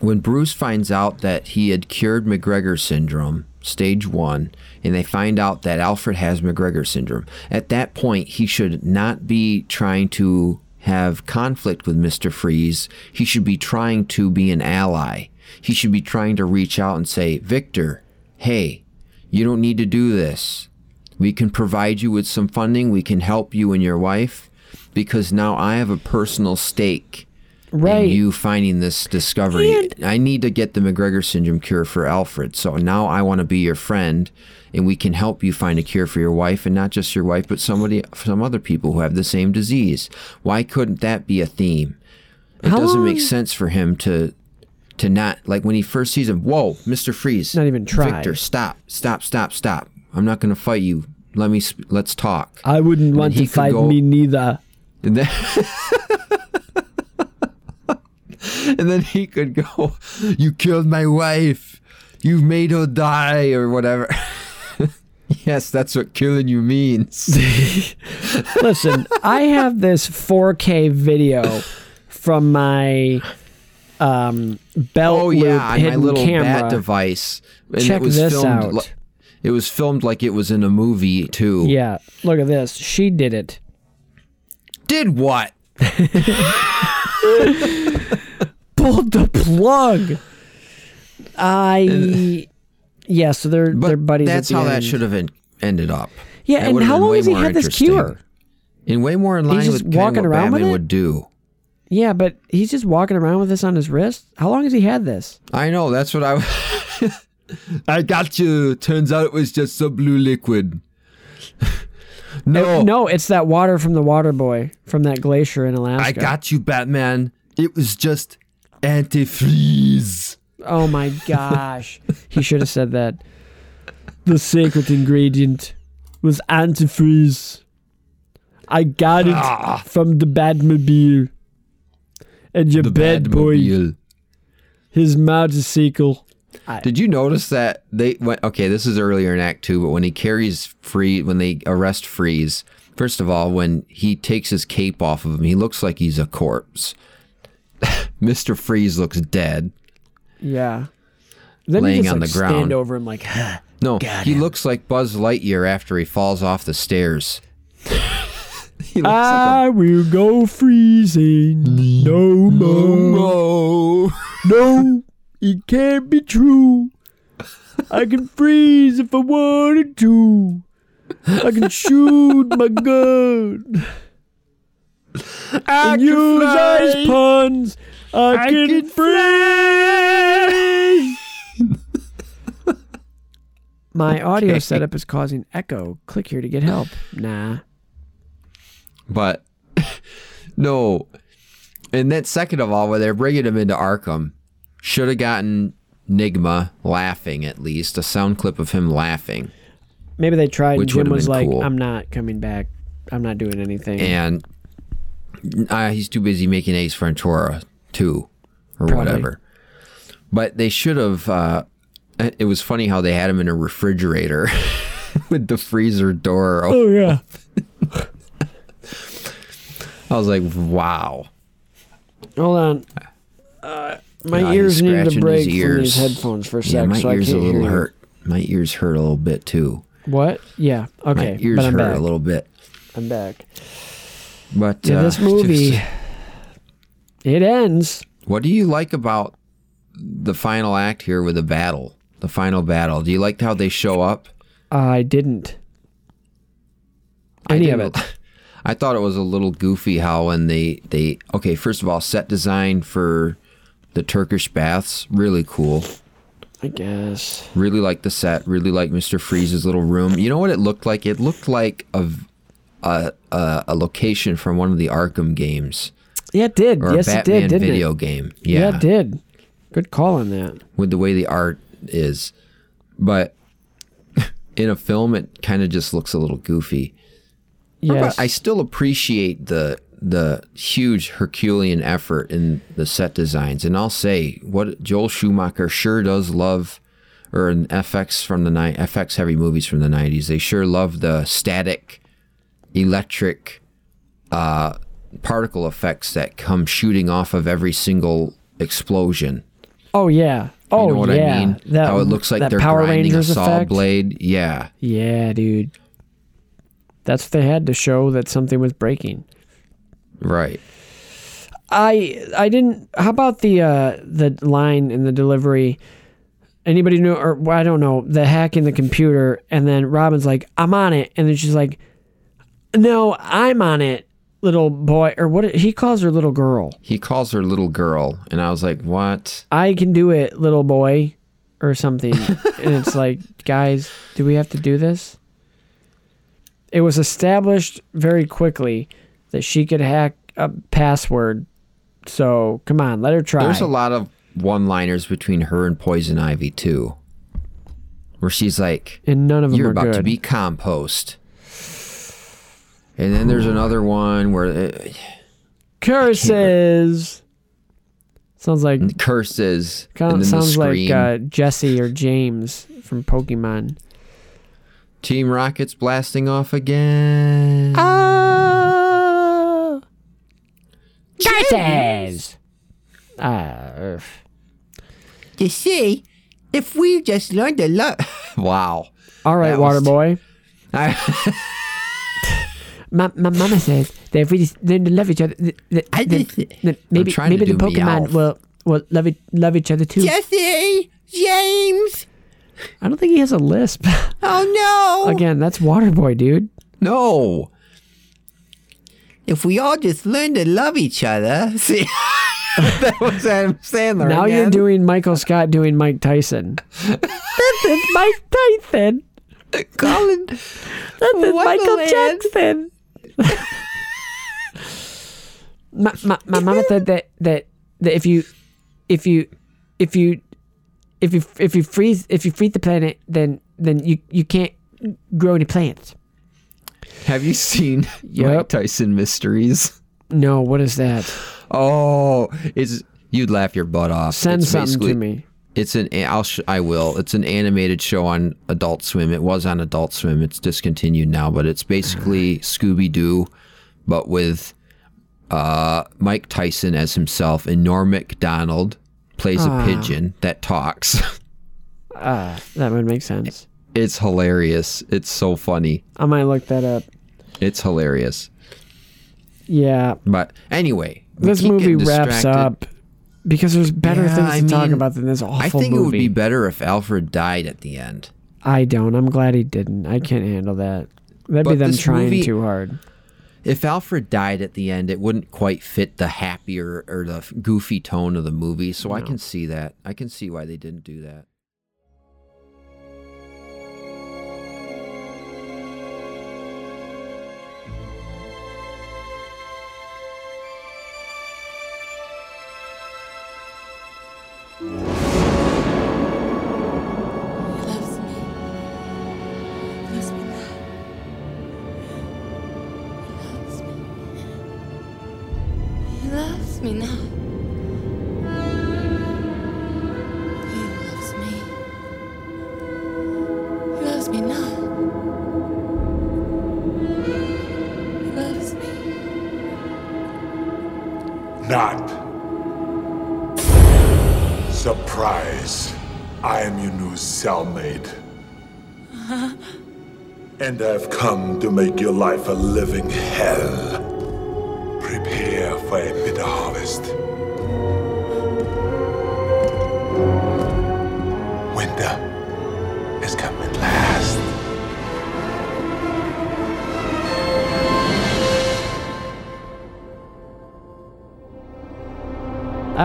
when Bruce finds out that he had cured MacGregor syndrome, stage 1, and they find out that Alfred has MacGregor syndrome. At that point, he should not be trying to have conflict with Mr. Freeze. He should be trying to be an ally. He should be trying to reach out and say, "Victor, hey, you don't need to do this. We can provide you with some funding. We can help you and your wife because now I have a personal stake right. in you finding this discovery. And- I need to get the MacGregor syndrome cure for Alfred. So now I want to be your friend and we can help you find a cure for your wife and not just your wife but somebody some other people who have the same disease. Why couldn't that be a theme? It How doesn't make sense for him to to not like when he first sees him, whoa, Mr. Freeze. Not even try. Victor, stop. Stop, stop, stop. I'm not going to fight you. Let me let's talk. I wouldn't want to fight go- me neither. And then, and then he could go, You killed my wife. You've made her die, or whatever. yes, that's what killing you means. Listen, I have this 4K video from my um, belt oh, loop yeah, my hidden little camera. bat device. And Check it was this filmed out. li- it was filmed like it was in a movie, too. Yeah, look at this. She did it. Did what? Pulled the plug. I yeah. So they're But they're buddies. at that's how that should have en- ended up. Yeah, That and how long has he had this cure? And way more in line just with walking what around with Batman it? would do. Yeah, but he's just walking around with this on his wrist. How long has he had this? I know. That's what I. I got you. Turns out it was just some blue liquid. no, Uh, no, it's that water from the water boy from that glacier in Alaska. I got you, Batman. It was just antifreeze. Oh my gosh. he should have said that. The secret ingredient was antifreeze. I got it Ah. from the Batmobile. And your bad boy, Batmobile. his motorcycle. Did you notice that they went? Okay, this is earlier in Act Two, but when he carries free, when they arrest Freeze, first of all, when he takes his cape off of him, he looks like he's a corpse. Mister Freeze looks dead. Yeah. Then Laying you just, on like, the ground. Stand over him like, huh. No, Got he him. looks like Buzz Lightyear after he falls off the stairs. he looks I will go freezing no more. like No, it can't be true. I can freeze if I wanted to. I can shoot my gun and use ice puns. I, can, can freeze. My audio Okay. setup is causing echo. Click here to get help. Nah. But no. And then second of all, when they're bringing him into Arkham, should have gotten Nigma laughing at least a sound clip of him laughing. Maybe they tried and Which Jim was like, cool. I'm not coming back. I'm not doing anything. and uh, he's too busy making Ace Ventura too, or Probably. whatever. But they should have. Uh, it was funny how they had him in a refrigerator with the freezer door. oh, yeah. I was like, wow. Hold on. Uh, my Yeah, ears need to break his from these headphones for a Yeah, sec, my so I ears a can't little hear you. hurt. My ears hurt a little bit too. What? Yeah. Okay. my ears but I'm hurt back. a little bit. I'm back. But Yeah, uh, this movie, just- it ends. what do you like about the final act here with the battle? The final battle. Do you like how they show up? I didn't. I Any of didn't- it. I thought it was a little goofy how when they they okay first of all set design for the Turkish baths really cool. I guess. Really like the set. Really like Mister Freeze's little room. You know what it looked like? It looked like a a a, a location from one of the Arkham games Yeah, it did. yes, it did, didn't video it? game. Yeah. Yeah, it did. Good call on that. with the way the art is, but in a film it kind of just looks a little goofy. Yes. But I still appreciate the the huge Herculean effort in the set designs, and I'll say what Joel Schumacher sure does love, or in FX from the night FX heavy movies from the nineties. They sure love the static, electric, uh, particle effects that come shooting off of every single explosion. oh yeah. Oh you know what yeah. I mean? That, How it looks like they're Power grinding Rangers a saw effect. blade. Yeah. Yeah, dude. That's what they had to show that something was breaking. Right. I I didn't. How about the uh, the line in the delivery? Anybody know or well, I don't know the hack in the computer, and then Robin's like, "I'm on it," and then she's like, "No, I'm on it, little boy," or what? He calls her little girl. He calls her little girl, and I was like, "What?" I can do it, little boy, or something. and it's like, guys, do we have to do this? It was established very quickly that she could hack a password. So come on, let her try. There's a lot of one-liners between her and Poison Ivy too, where she's like, and none of them "You're about good. to be compost," and then there's another one where it Curses. Sounds like curses, kind of sounds like uh, Jessie or James from Pokemon. Team Rocket's blasting off again. Oh, curses! Ah. You see, if we just learned to love. wow. all right, That Water Boy. I, My, my mama says that if we just learn to love each other, th- th- I then, just- then maybe maybe the Pokemon Meowth. will will love it, love each other too. Jessie, James. I don't think he has a lisp. Oh no. Again, that's Waterboy, dude. No. If we all just learn to love each other. See, that was Adam Sandler. now you're doing Michael Scott doing Mike Tyson. this is Mike Tyson. Colin. This is Michael Jackson. my, my, my mama said that, that that if you if you if you if you if you freeze if you freeze the planet then then you you can't grow any plants. Have you seen Yep. Mike Tyson Mysteries? No, what is that? Oh, it's you'd laugh your butt off. Send It's something to me. It's an I'll sh- I will. It's an animated show on Adult Swim. It was on Adult Swim. It's discontinued now, but it's basically Scooby Doo, but with uh, Mike Tyson as himself, and Norm Macdonald plays Ah. a pigeon that talks. Ah, that would make sense. it's hilarious. It's so funny. I might look that up. It's hilarious. Yeah, But anyway, this movie wraps up because there's better Yeah, things I to talk about than this awful I think movie. it would be better if Alfred died at the end. I don't. I'm glad he didn't. I can't handle that. That'd be them trying movie- too hard. If Alfred died at the end, it wouldn't quite fit the happier or the goofy tone of the movie. So I can see that. I can see why they didn't do that. And I've come to make your life a living hell.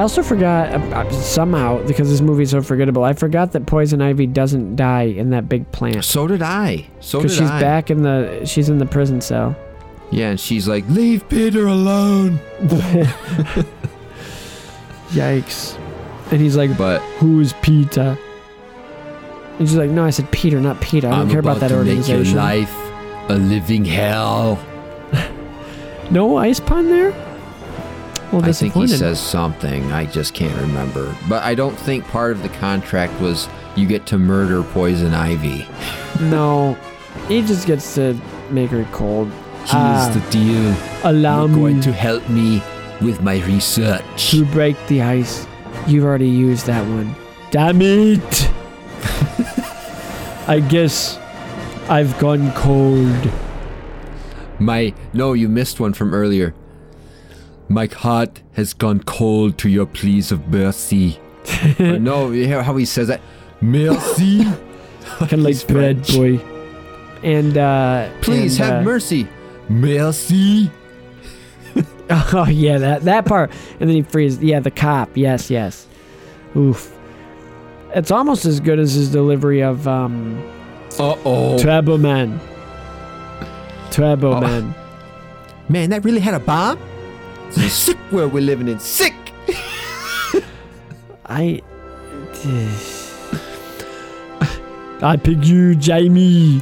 Also forgot uh, somehow because this movie is so forgettable. I forgot that Poison Ivy doesn't die in that big plant So did I. So did because she's I. back in the she's in the prison cell. Yeah, and she's like, "Leave Peter alone." Yikes! And he's like, But "Who's Peter?" And she's like, "No, I said Peter, not Peter. I don't I'm care about that to make your organization." life a living hell. No ice pun there. Well, I think he says something. I just can't remember. But I don't think part of the contract was you get to murder Poison Ivy. No, he just gets to make her cold. Here's Ah, the deal. allow You're me going to help me with my research. to break the ice. You've already used that one. Damn it! I guess I've gone cold. My no, you missed one from earlier. My heart has gone cold to your pleas of mercy. No, you hear how he says that? Mercy. Kind of like bread boy. And uh, Please and, have uh, mercy. Mercy. Oh yeah, that that part. And then he freezes. Yeah, the cop. Yes, yes. Oof. It's almost as good as his delivery of um, Uh oh. Turbo Man. Turbo Man. Man, that really had a bomb? It's sick world we're living in. Sick. I. I pick you, Jamie.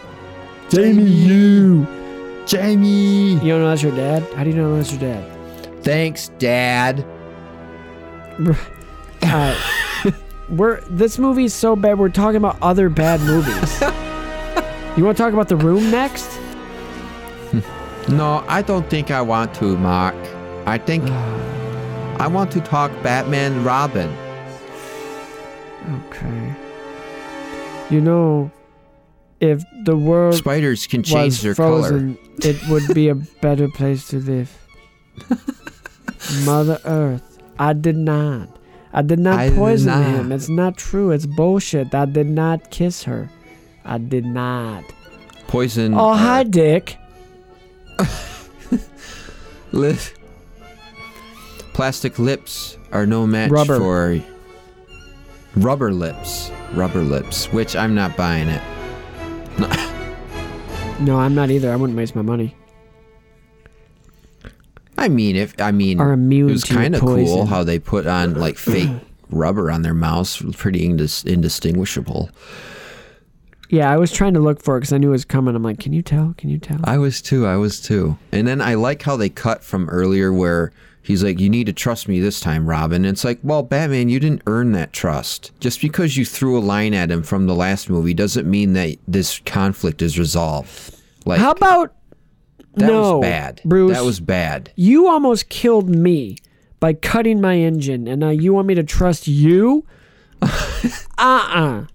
Jamie, you. Jamie. You don't know that's your dad? How do you know that's your dad? Thanks, Dad. Uh, we're this movie is so bad. We're talking about other bad movies. you want to talk about the room next? No, I don't think I want to, Mark. I think I want to talk Batman Robin. Okay. You know, if the world Spiders can change was their color. frozen, it would be a better place to live. Mother Earth, I did not. I did not I did poison not. him. It's not true. It's bullshit. I did not kiss her. I did not. Poison. Oh, uh, hi, Dick. Li- Plastic lips are no match Rubber. for rubber lips. Rubber lips, which I'm not buying it. No, I'm not either. I wouldn't waste my money. I mean, if I mean, Are immune it was kind of cool how they put on like fake rubber on their mouths, pretty indis- indistinguishable. Yeah, I was trying to look for it because I knew it was coming. I'm like, can you tell? Can you tell? I was too. I was too. And then I like how they cut from earlier where he's like, "You need to trust me this time, Robin." And it's like, well, Batman, you didn't earn that trust. Just because you threw a line at him from the last movie doesn't mean that this conflict is resolved. Like How about that no, was bad. Bruce? That was bad. You almost killed me by cutting my engine, and now you want me to trust you? uh-uh.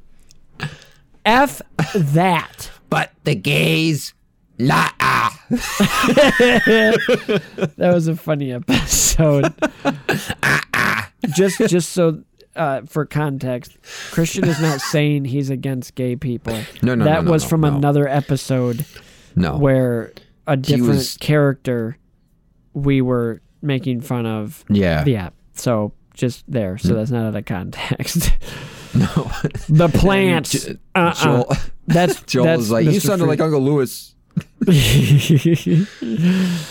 F that. But the gays, la ah. That was a funny episode. just just so uh, for context, Christian is not saying he's against gay people. No, no, that no, no, was no, from no. another episode No. where a different was- character we were making fun of. Yeah. Yeah. So just there. So that's not out of context. No. the plants. Uh-uh. Joel, That's Joel that's was like, "You Mr. sounded like Uncle Lewis."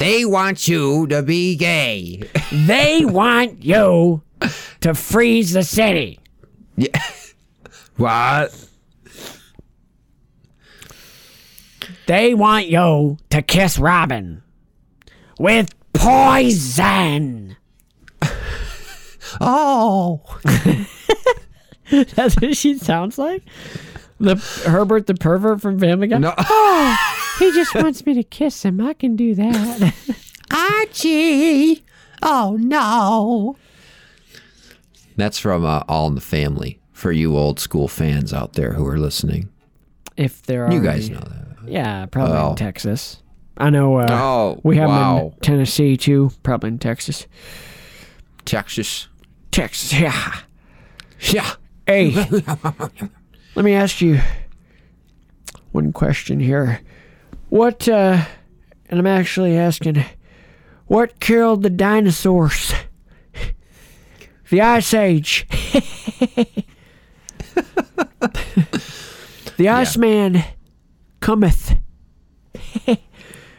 They want you to be gay. they want you to freeze the city. Yeah. What? They want you to kiss Robin with poison. Oh. That's what she sounds like. The Herbert the pervert from Family Guy. No. Oh, He just wants me to kiss him. I can do that. Archie. Oh no. That's from uh, All in the Family for you old school fans out there who are listening. if there are You guys know that. Yeah, probably Oh. in Texas. I know. Uh, Oh, we have them in Tennessee too. Probably in Texas. Texas. Texas. Yeah. Yeah. Hey, let me ask you one question here. What, uh, and I'm actually asking, what killed the dinosaurs? The Ice Age. the Iceman cometh.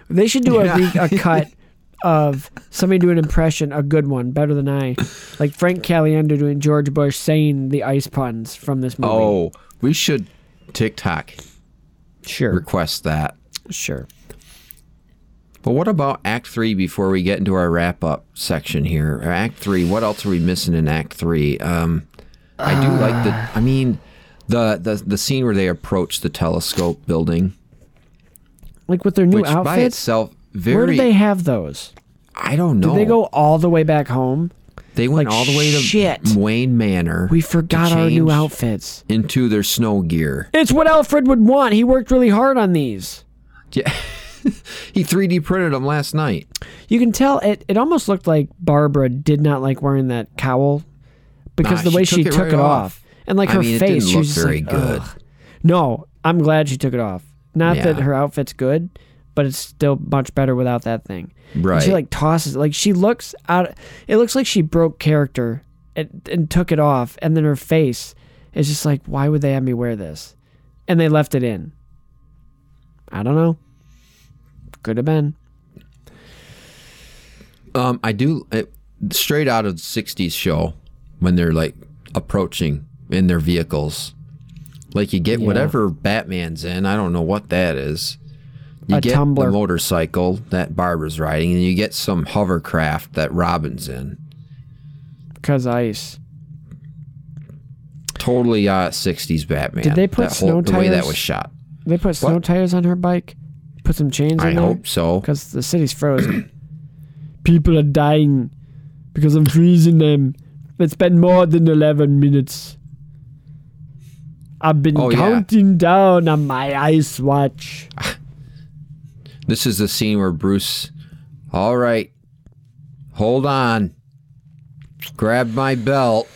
they should do a, a cut of somebody do an impression, a good one, better than I. Like Frank Caliendo doing George Bush saying the ice puns from this movie. Oh, we should TikTok sure. request that. Sure. But what about Act Three before we get into our wrap up section here? Act Three. What else are we missing in Act Three? Um, I do like the. I mean, the the the scene where they approach the telescope building, Like with their new which by itself very. Where do they have those? I don't know. Did they go all the way back home? They went like, all the way to shit. Wayne Manor. We forgot our new outfits. into their snow gear. It's what Alfred would want. He worked really hard on these. Yeah. he 3D printed them last night. You can tell it. It almost looked like Barbara did not like wearing that cowl because Nah, the way she she took took, it right it off. and like I her mean, face, she was very like, good. "Ugh." No, I'm glad she took it off. Not that her outfit's good, but it's still much better without that thing. And Right. she like tosses like she looks out. It looks like she broke character and, and took it off, and then her face is just like, why would they have me wear this? And they left it in. I don't know. Could have been. Um, I do it, straight out of the '60s show when they're like approaching in their vehicles. Like you get Yeah. whatever Batman's in. I don't know what that is. You A get tumbler. the motorcycle that Barbara's riding, and you get some hovercraft that Robin's in. Cause ice. Totally uh, '60s Batman. Did they put that whole, snow the way that tires? was shot? They put snow What? tires on her bike. Put some chains I there. hope so. Because the city's frozen. People are dying because I'm freezing them. It's been more than 11 minutes. I've been Oh, yeah. counting down on my ice watch. This is the scene where Bruce. All right, hold on. Grab my belt.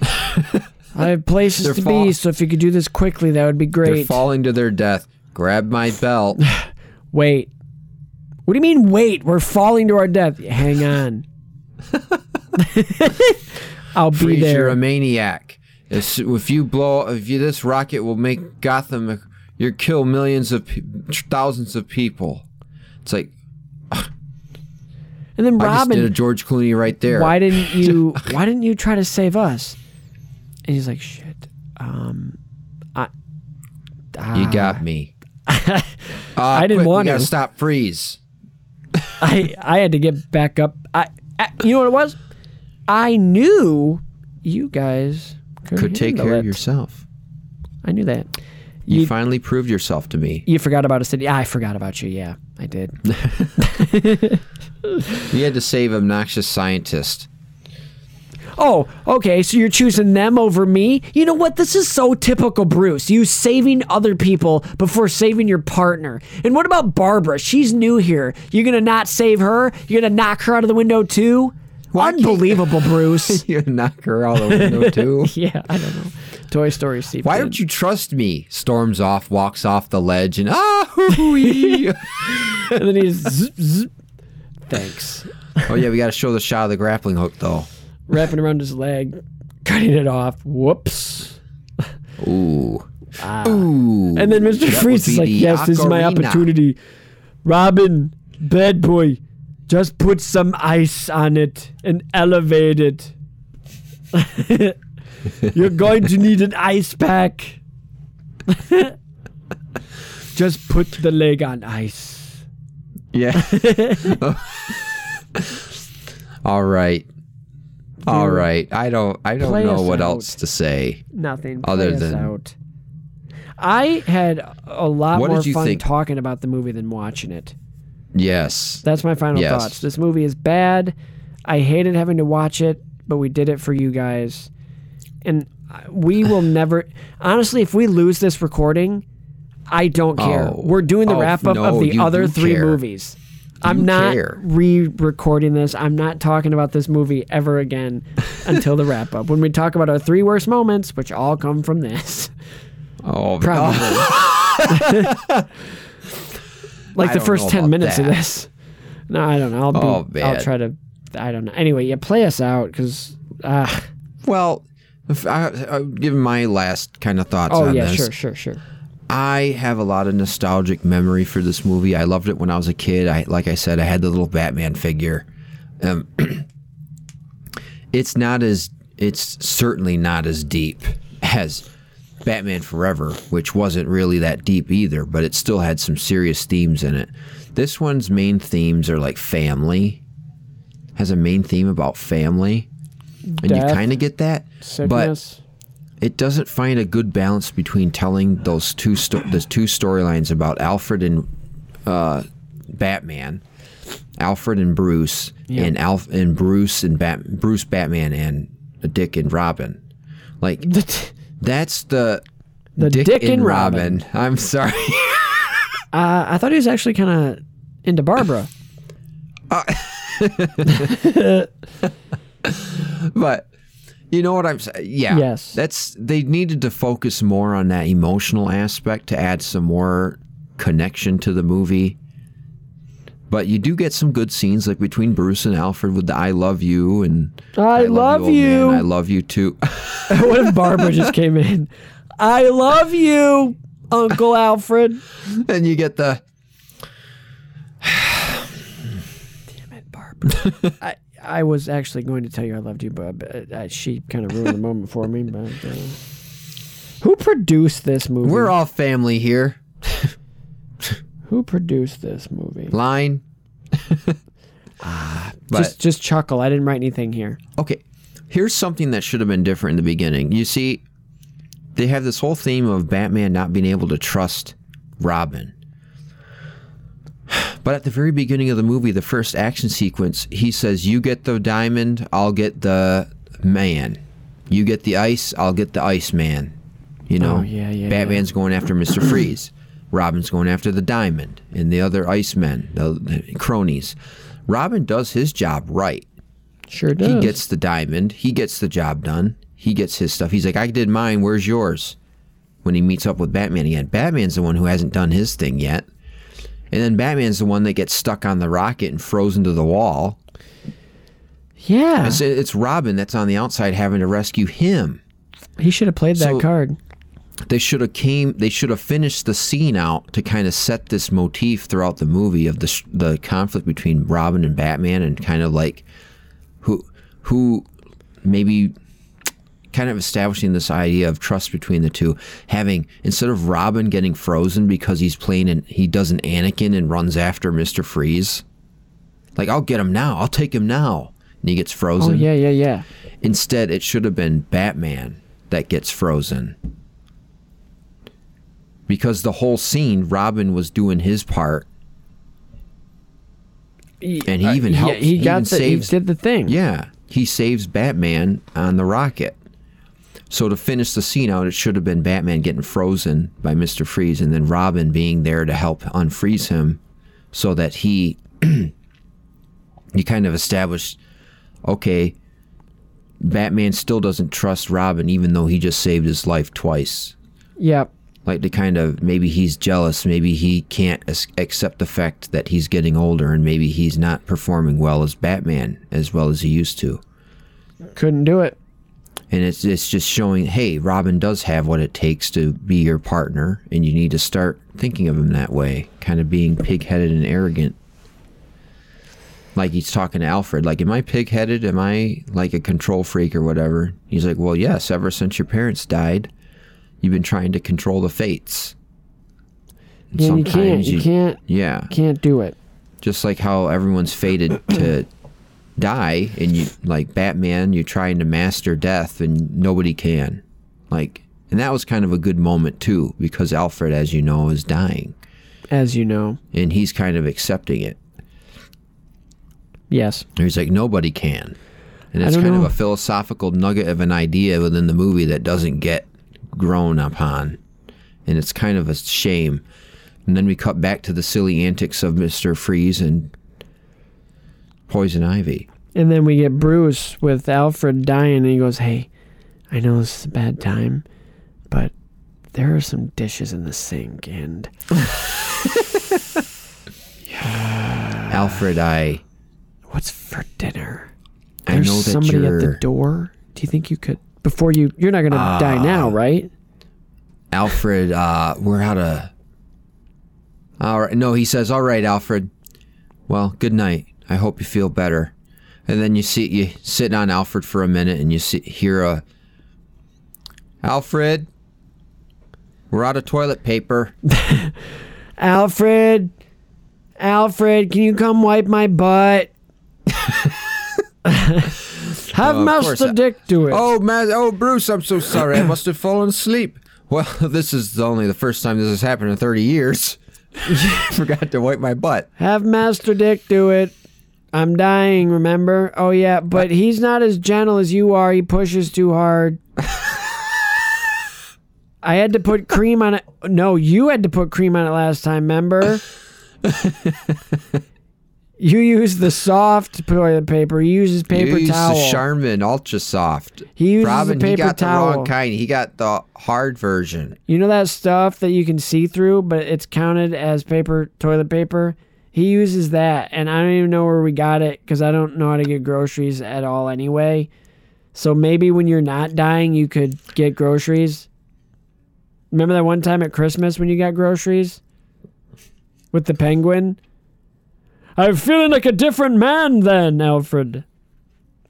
I have places They're to fall- be, so if you could do this quickly, that would be great. They're falling to their death. Grab my belt. wait. What do you mean, wait? We're falling to our death. Hang on. I'll be Freeze, there. you're a maniac. If, if you blow, if you, this rocket will make Gotham, you kill millions of, pe- thousands of people. It's like and then I just did a Robin, George Clooney right there. why didn't you? Why didn't you try to save us? And he's like, shit. Um, I. You got me. Uh, I didn't quick, want gotta stop freeze. I I had to get back up. I, I you know what it was? I knew you guys could, Could take care it. of yourself. I knew that. You, You- finally proved yourself to me. You forgot about a city. Yeah, I forgot about you. Yeah, I did. You had to save obnoxious scientist. Oh, okay. So you're choosing them over me? You know what? This is so typical Bruce. You saving other people before saving your partner. And what about Barbara? She's new here. You're gonna not save her? You're gonna knock her out of the window too? Why Unbelievable, Bruce. you knock her out of the window too. yeah, I don't know. Toy Story Steve. Why don't you trust me? Storms off, walks off the ledge, and ah, hoo-wee. And then he's zip, zip. Thanks. oh yeah, we got to show the shot of the grappling hook though. Wrapping around his leg, cutting it off. Whoops. Ooh, ooh. And then Mr. That Freeze is like, the yes, this is my opportunity. Robin, bad boy, just put some ice on it and elevate it. You're going to need an ice pack. just put the leg on ice. Yeah. All right. All right. I don't I don't play know us what out. else to say. Nothing. Other Play us than- out. I had a lot What more did you fun think? talking about the movie than watching it. Yes. That's my final Yes. thoughts. This movie is bad. I hated having to watch it, but we did it for you guys. And we will never honestly if we lose this recording, I don't care. Oh. We're doing the Oh, wrap up no, of the you other three care. movies. I'm You not care. re-recording this. I'm not talking about this movie ever again until the wrap up. When we talk about our three worst moments, which all come from this. Oh, Probably. like I the first 10 about minutes of this. No, I don't know. I'll, be, Oh, I'll try to. I don't know. Anyway, yeah, play us out because. Uh, Well, if I, I'll give my last kind of thoughts oh, on yeah, this. sure, sure, sure. I have a lot of nostalgic memory for this movie. I loved it when I was a kid. I like I said, I had the little Batman figure. Um, it's not as it's certainly not as deep as Batman Forever, which wasn't really that deep either, but it still had some serious themes in it. This one's main themes are like family. Has a main theme about family. And you kind of get that, but it doesn't find a good balance between telling those two sto- the two storylines about Alfred and uh, Batman, Alfred and Bruce, and Alf and Bruce and Bat- Bruce Batman and Dick and Robin. Like that's the the Dick, and Robin. I'm sorry. Uh, I thought he was actually kind of into Barbara. but you know what I'm saying? Yeah. Yes. That's they needed to focus more on that emotional aspect to add some more connection to the movie. But you do get some good scenes like between Bruce and Alfred with the "I love you" and I love old man, you." I love you too." what if Barbara just came in? I love you, Uncle Alfred. and you get the Damn it, I, I was actually going to tell you I loved you, but uh, uh, she kind of ruined the moment for me. But uh, who produced this movie? "We're all family here." who produced this movie? Line. but just just chuckle. I didn't write anything here. Okay, here's something that should have been different in the beginning. You see, they have this whole theme of Batman not being able to trust Robin. But at the very beginning of the movie, the first action sequence, he says, You get the diamond, I'll get the man. You get the ice, I'll get the ice man. You know, Oh, yeah, yeah, Batman's going after Mr. Freeze. Robin's going after the diamond and the other Icemen, the, the cronies. Robin does his job right. Sure does. He gets the diamond. He gets the job done. He gets his stuff. He's like, I did mine. Where's yours? When he meets up with Batman again, Batman's the one who hasn't done his thing yet. And then Batman's the one that gets stuck on the rocket and frozen to the wall. yeah, It's, it's Robin that's on the outside having to rescue him. he should have played that card. They should have came. They should have finished the scene out to kind of set this motif throughout the movie of the the conflict between Robin and Batman, and kind of like who who maybe kind of establishing this idea of trust between the two. Having instead of Robin getting frozen because he's playing and he does an Anakin and runs after Mister Freeze, like I'll get him now. I'll take him now, and he gets frozen. Oh yeah, yeah, yeah. Instead, it should have been Batman that gets frozen. Because the whole scene, Robin was doing his part, and he even Uh, helped. He, he got the. saves, he did the thing. Yeah, he saves Batman on the rocket. So to finish the scene out, it should have been Batman getting frozen by Mister Freeze, and then Robin being there to help unfreeze him, so that he, you kind of established, okay, Batman still doesn't trust Robin, even though he just saved his life twice. Yep. Like to kind of maybe he's jealous, maybe he can't accept the fact that he's getting older, and maybe he's not performing well as Batman as well as he used to. Couldn't do it. And it's it's just showing, hey, Robin does have what it takes to be your partner, and you need to start thinking of him that way, kind of being pig-headed and arrogant. Like he's talking to Alfred, like, am I pig-headed? Am I like a control freak or whatever? He's like, well, yes. Ever since your parents died, you've been trying to control the fates. And Yeah, you can't. You, can't. Yeah, Can't do it. just like how everyone's fated to die and you like Batman, you're trying to master death and nobody can. Like and that was kind of a good moment too because Alfred as you know is dying As you know. and he's kind of accepting it. Yes. And he's like nobody can. And it's kind know. of a philosophical nugget of an idea within the movie that doesn't get grown upon. And it's kind of a shame. And then we cut back to the silly antics of Mr. Freeze and Poison Ivy. And then we get Bruce with Alfred dying, and he goes, Hey, I know this is a bad time, but there are some dishes in the sink, and Alfred, I what's for dinner? I There's know that somebody you're at the door. Do you think you could before you? You're not gonna die Ah. now, right? Alfred, uh, we're out of. All right. No, he says, "All right, Alfred. Well, good night. I hope you feel better." And then you see you sitting on Alfred for a minute, and you see hear a. Alfred, we're out of toilet paper. Alfred, Alfred, can you come wipe my butt? Have. Master uh, Dick do it. Oh, man. Oh, Bruce, I'm so sorry. I must have fallen asleep. Well, this is only the first time this has happened in 30 years. Forgot to wipe my butt. Have Master Dick do it. I'm dying, remember? Oh, yeah, but he's not as gentle as you are. He pushes too hard. I had to put cream on it. No, you had to put cream on it last time, remember? you used the soft toilet paper. He uses paper you towel. Used the Charmin Ultra Soft. He uses Robin, the he paper got the wrong kind. He got the hard version. You know that stuff that you can see through, but it's counted as paper, toilet paper? He uses that, and I don't even know where we got it because I don't know how to get groceries at all anyway. So maybe when you're not dying, you could get groceries. Remember that one time at Christmas when you got groceries with the penguin? I'm feeling like a different man then, Alfred.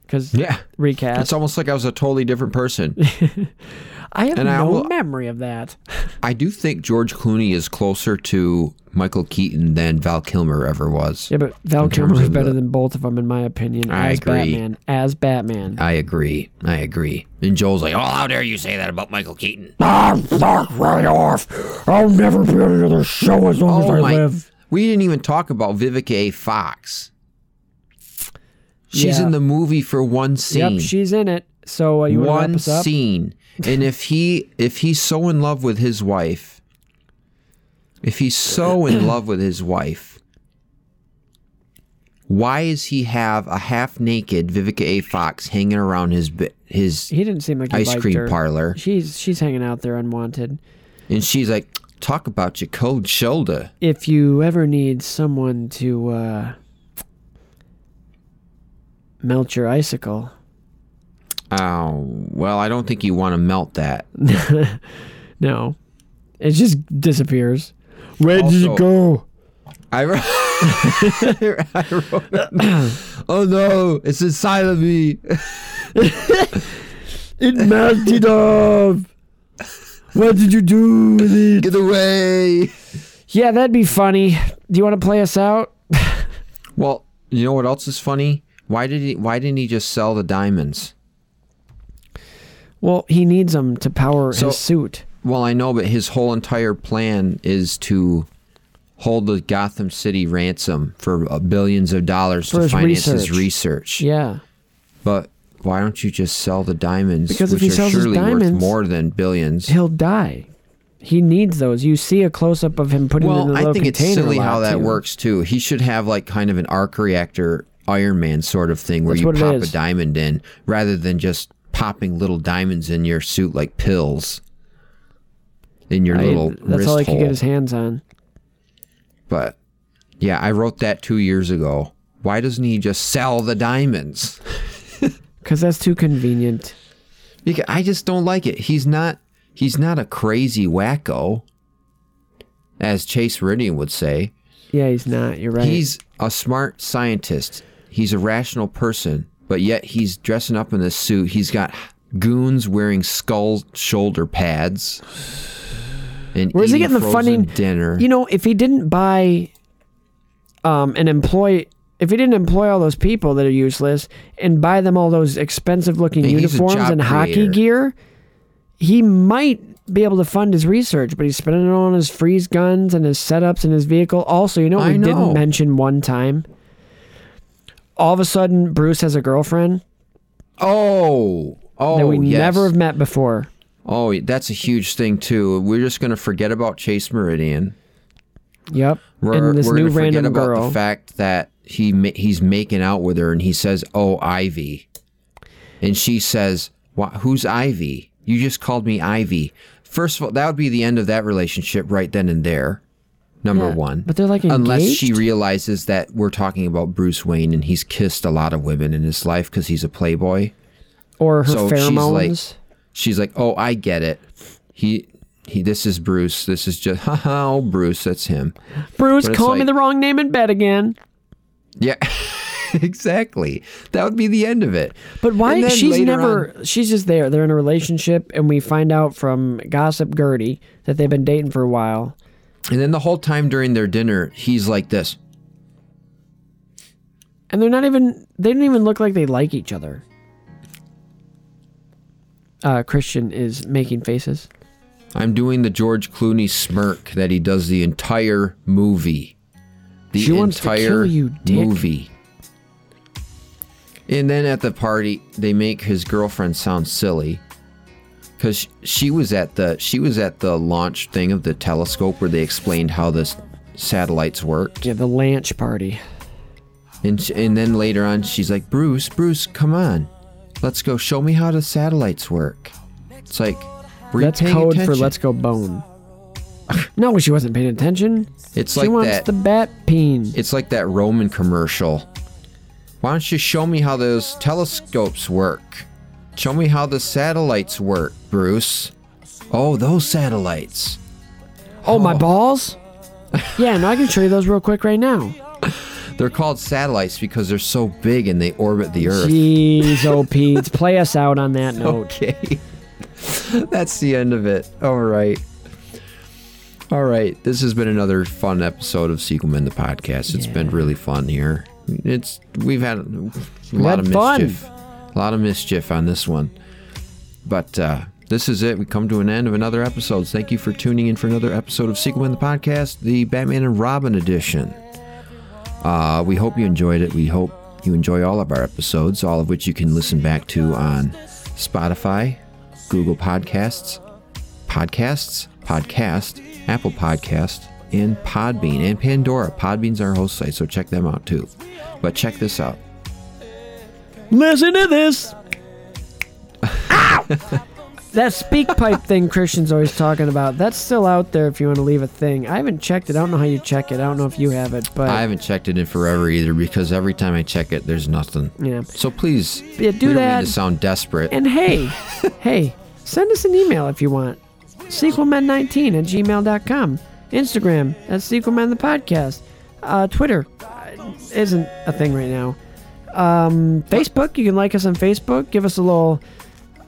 Because Yeah. recast. It's almost like I was a totally different person. I have and I no will- memory of that. I do think George Clooney is closer to Michael Keaton than Val Kilmer ever was. Yeah, but Val Kilmer is better the- than both of them, in my opinion. I as agree. Batman, as Batman. I agree. I agree. And Joel's like, "Oh, how dare you say that about Michael Keaton?" Ah, fuck right off! I'll never be on another show as long as I Oh my! live. We didn't even talk about Vivica A. Fox. She's Yeah. in the movie for one scene. Yep, she's in it. So uh, you want to wrap one scene. And if he if he's so in love with his wife, if he's so in love with his wife, why does he have a half naked Vivica A. Fox hanging around his his He didn't seem like ice cream her. parlor? She's she's hanging out there unwanted. And she's like, "Talk about your cold shoulder." If you ever need someone to uh, melt your icicle, Oh, well, I don't think you want to melt that. no, it just disappears. Where did it go? I wrote, I wrote Oh no, it's inside of me. It melted off. What did you do with it? Get away. Yeah, that'd be funny. Do you want to play us out? Well, you know what else is funny? Why did he why didn't he just sell the diamonds? Well, he needs them to power So- his suit. Well, I know, but his whole entire plan is to hold the Gotham City ransom for uh, billions of dollars For to his finance his research. research. Yeah. But why don't you just sell the diamonds? Because if he are sells his diamonds, worth more than billions. He'll die. He needs those. You see a close up of him putting them in Well, I think it's silly how that too. works too. He should have like kind of an arc reactor Iron Man sort of thing where That's you pop a diamond in rather than just popping little diamonds in your suit like pills in your I- little that's all he could hole. get his hands on. But yeah, I wrote that two years ago. Why doesn't he just sell the diamonds? Because that's too convenient. Because I just don't like it. He's not. He's not a crazy wacko, as Chase Meridian would say. Yeah, he's not. You're right. He's a smart scientist. He's a rational person, but yet he's dressing up in this suit. He's got goons wearing skull shoulder pads. And Where's he getting the funding? dinner? You know, if he didn't buy um, and employ if he didn't employ all those people that are useless and buy them all those expensive looking uniforms and hockey creator. gear, he might be able to fund his research, but he's spending it on his freeze guns and his setups and his vehicle. Also, you know what we didn't mention one time? All of a sudden, Bruce has a girlfriend Oh, oh, that we oh, yes. never have met before. Oh, that's a huge thing too. We're just gonna forget about Chase Meridian. Yep. We're, and this we're new gonna forget random about girl. the fact that he he's making out with her, and he says, "Oh, Ivy," and she says, "Wha- "Who's Ivy? You just called me Ivy." First of all, that would be the end of that relationship right then and there. Number Yeah, one, but they're, like, unless she realizes that we're talking about Bruce Wayne and he's kissed a lot of women in his life because he's a playboy. or her so she's pheromones. like, she's like, "Oh, I get it. He." He, this is Bruce. This is just, haha, oh, Bruce, that's him. Bruce, call me the wrong name in bed again. Yeah, exactly. That would be the end of it. But why? She's never. She's just there. They're in a relationship, and we find out from Gossip Gertie that they've been dating for a while. And then the whole time during their dinner, he's like this. And they're not even. They don't even look like they like each other. Uh, Christian is making faces. I'm doing the George Clooney smirk that he does the entire movie. The She entire you, movie. And then at the party, they make his girlfriend sound silly because she was at the she was at the launch thing of the telescope where they explained how the s- satellites worked. Yeah, the launch party. And sh- and then later on, she's like, Bruce, Bruce, come on, let's go. Show me how the satellites work. It's like, were That's code for "Let's go bone." no, she wasn't paying attention. It's she like wants that. the bat peen. It's like that Roman commercial. Why don't you show me how those telescopes work? Show me how the satellites work, Bruce. Oh, those satellites. Oh, my oh. balls. yeah, no, I can show you those real quick right now. They're called satellites because they're so big and they orbit the Earth. Jeez, oh, Pete, play us out on that note. Okay. That's the end of it. All right. All right. This has been another fun episode of Sequel Men the podcast. It's been really fun here. It's we've had a lot had of fun. A lot of mischief on this one. But uh this is it. We come to an end of another episode. Thank you for tuning in for another episode of Sequel Men the podcast, the Batman and Robin edition. Uh, we hope you enjoyed it. We hope you enjoy all of our episodes, all of which you can listen back to on Spotify, Google Podcasts, Podcasts, Podcast, Apple Podcast, and Podbean, and Pandora. Podbean's our host site, so check them out too. But check this out. Listen to this. Ow! that SpeakPipe thing Christian's always talking about, that's still out there if you want to leave a thing. I haven't checked it. I don't know how you check it. I don't know if you have it, but I haven't checked it in forever either because every time I check it, there's nothing. yeah. So please, Yeah, do we don't that. need to sound desperate. And hey, hey, send us an email if you want. Sequelman19 at gmail.com. Instagram at Sequelman the podcast. Uh, Twitter uh, isn't a thing right now. Um, Facebook, you can like us on Facebook. Give us a little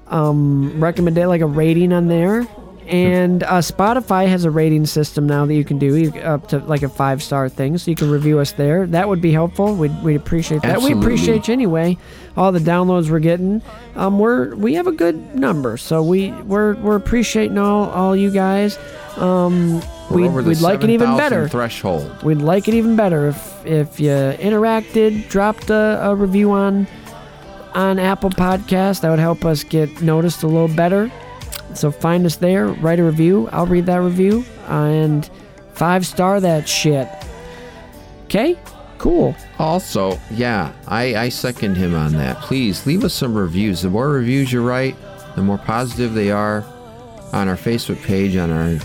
um, recommend like a rating on there. And uh, Spotify has a rating system now that you can do you- up to like a five star thing, so you can review us there. That would be helpful. We'd, we'd appreciate that. We appreciate you anyway. All the downloads we're getting, um, we're we have a good number, so we we're we're appreciating all all you guys. Um, We're we'd, we'd like it even better. threshold. We'd like it even better if if you interacted, dropped a, a review on on Apple Podcast. That would help us get noticed a little better. So find us there, write a review. I'll read that review and five star that shit. Okay, cool. Also, yeah, I, I second him on that. Please leave us some reviews. The more reviews you write, the more positive they are on our Facebook page, on our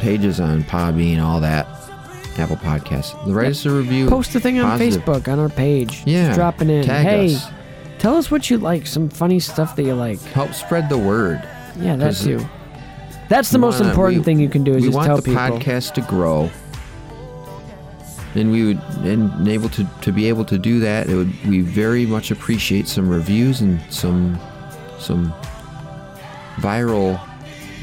pages on Podbean, and all that. Apple Podcasts. Write us a review. Post a thing on Positive. Facebook on our page. Yeah, Just dropping in. tag hey, us. tell us what you like. Some funny stuff that you like. Help spread the word. Yeah, that's you. That's the most wanna- important we- thing you can do is we just want tell the people. podcast to grow. And we would and able to, to be able to do that, it would we very much appreciate some reviews and some some viral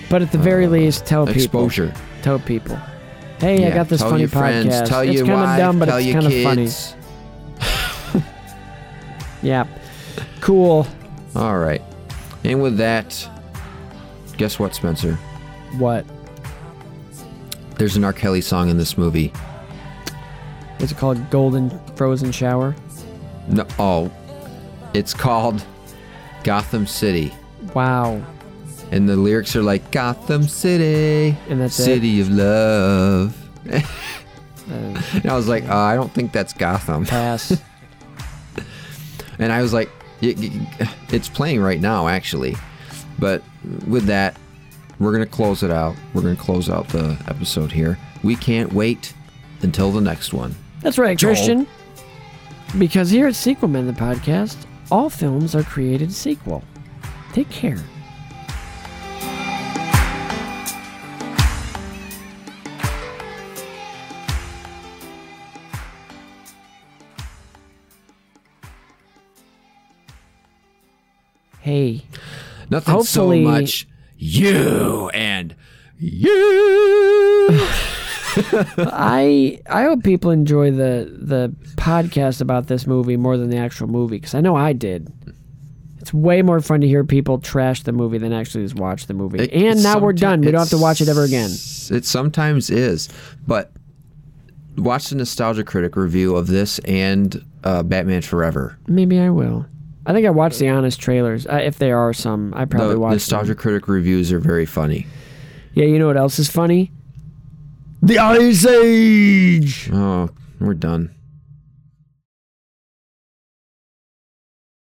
But at the very least, tell people. Uh, exposure. Tell people. Hey, I Yeah, got this tell funny your friends, podcast. Tell it's your kind of wife, dumb, but tell it's your kind of funny. kids. Yeah. Cool. All right. And with that, guess what, Spencer? What? There's an R. Kelly song in this movie. Is it called Golden Frozen Shower? No, oh, it's called Gotham City, Wow. and the lyrics are like Gotham City, And that's it? City of Love. Uh, And I was like, uh, I don't think that's Gotham. pass. And I was like, y- it's playing right now, actually. But with that, we're going to close it out. We're going to close out the episode here. We can't wait until the next one. That's right, Joel. Christian. Because here at Sequel Men, the podcast, all films are created sequel. Take care. Hey, Nothing Hopefully- so much you and you. I I hope people enjoy the the podcast about this movie more than the actual movie because I know I did. It's way more fun to hear people trash the movie than actually just watch the movie. It- and now we're done. We don't have to watch it ever again. It sometimes is, but watch the Nostalgia Critic review of this and uh, Batman Forever. Maybe I will. I think I watched the honest trailers. Uh, if there are some, I probably The watched. Nostalgia them. Critic reviews are very funny. Yeah, you know what else is funny? The Ice Age. Oh, we're done.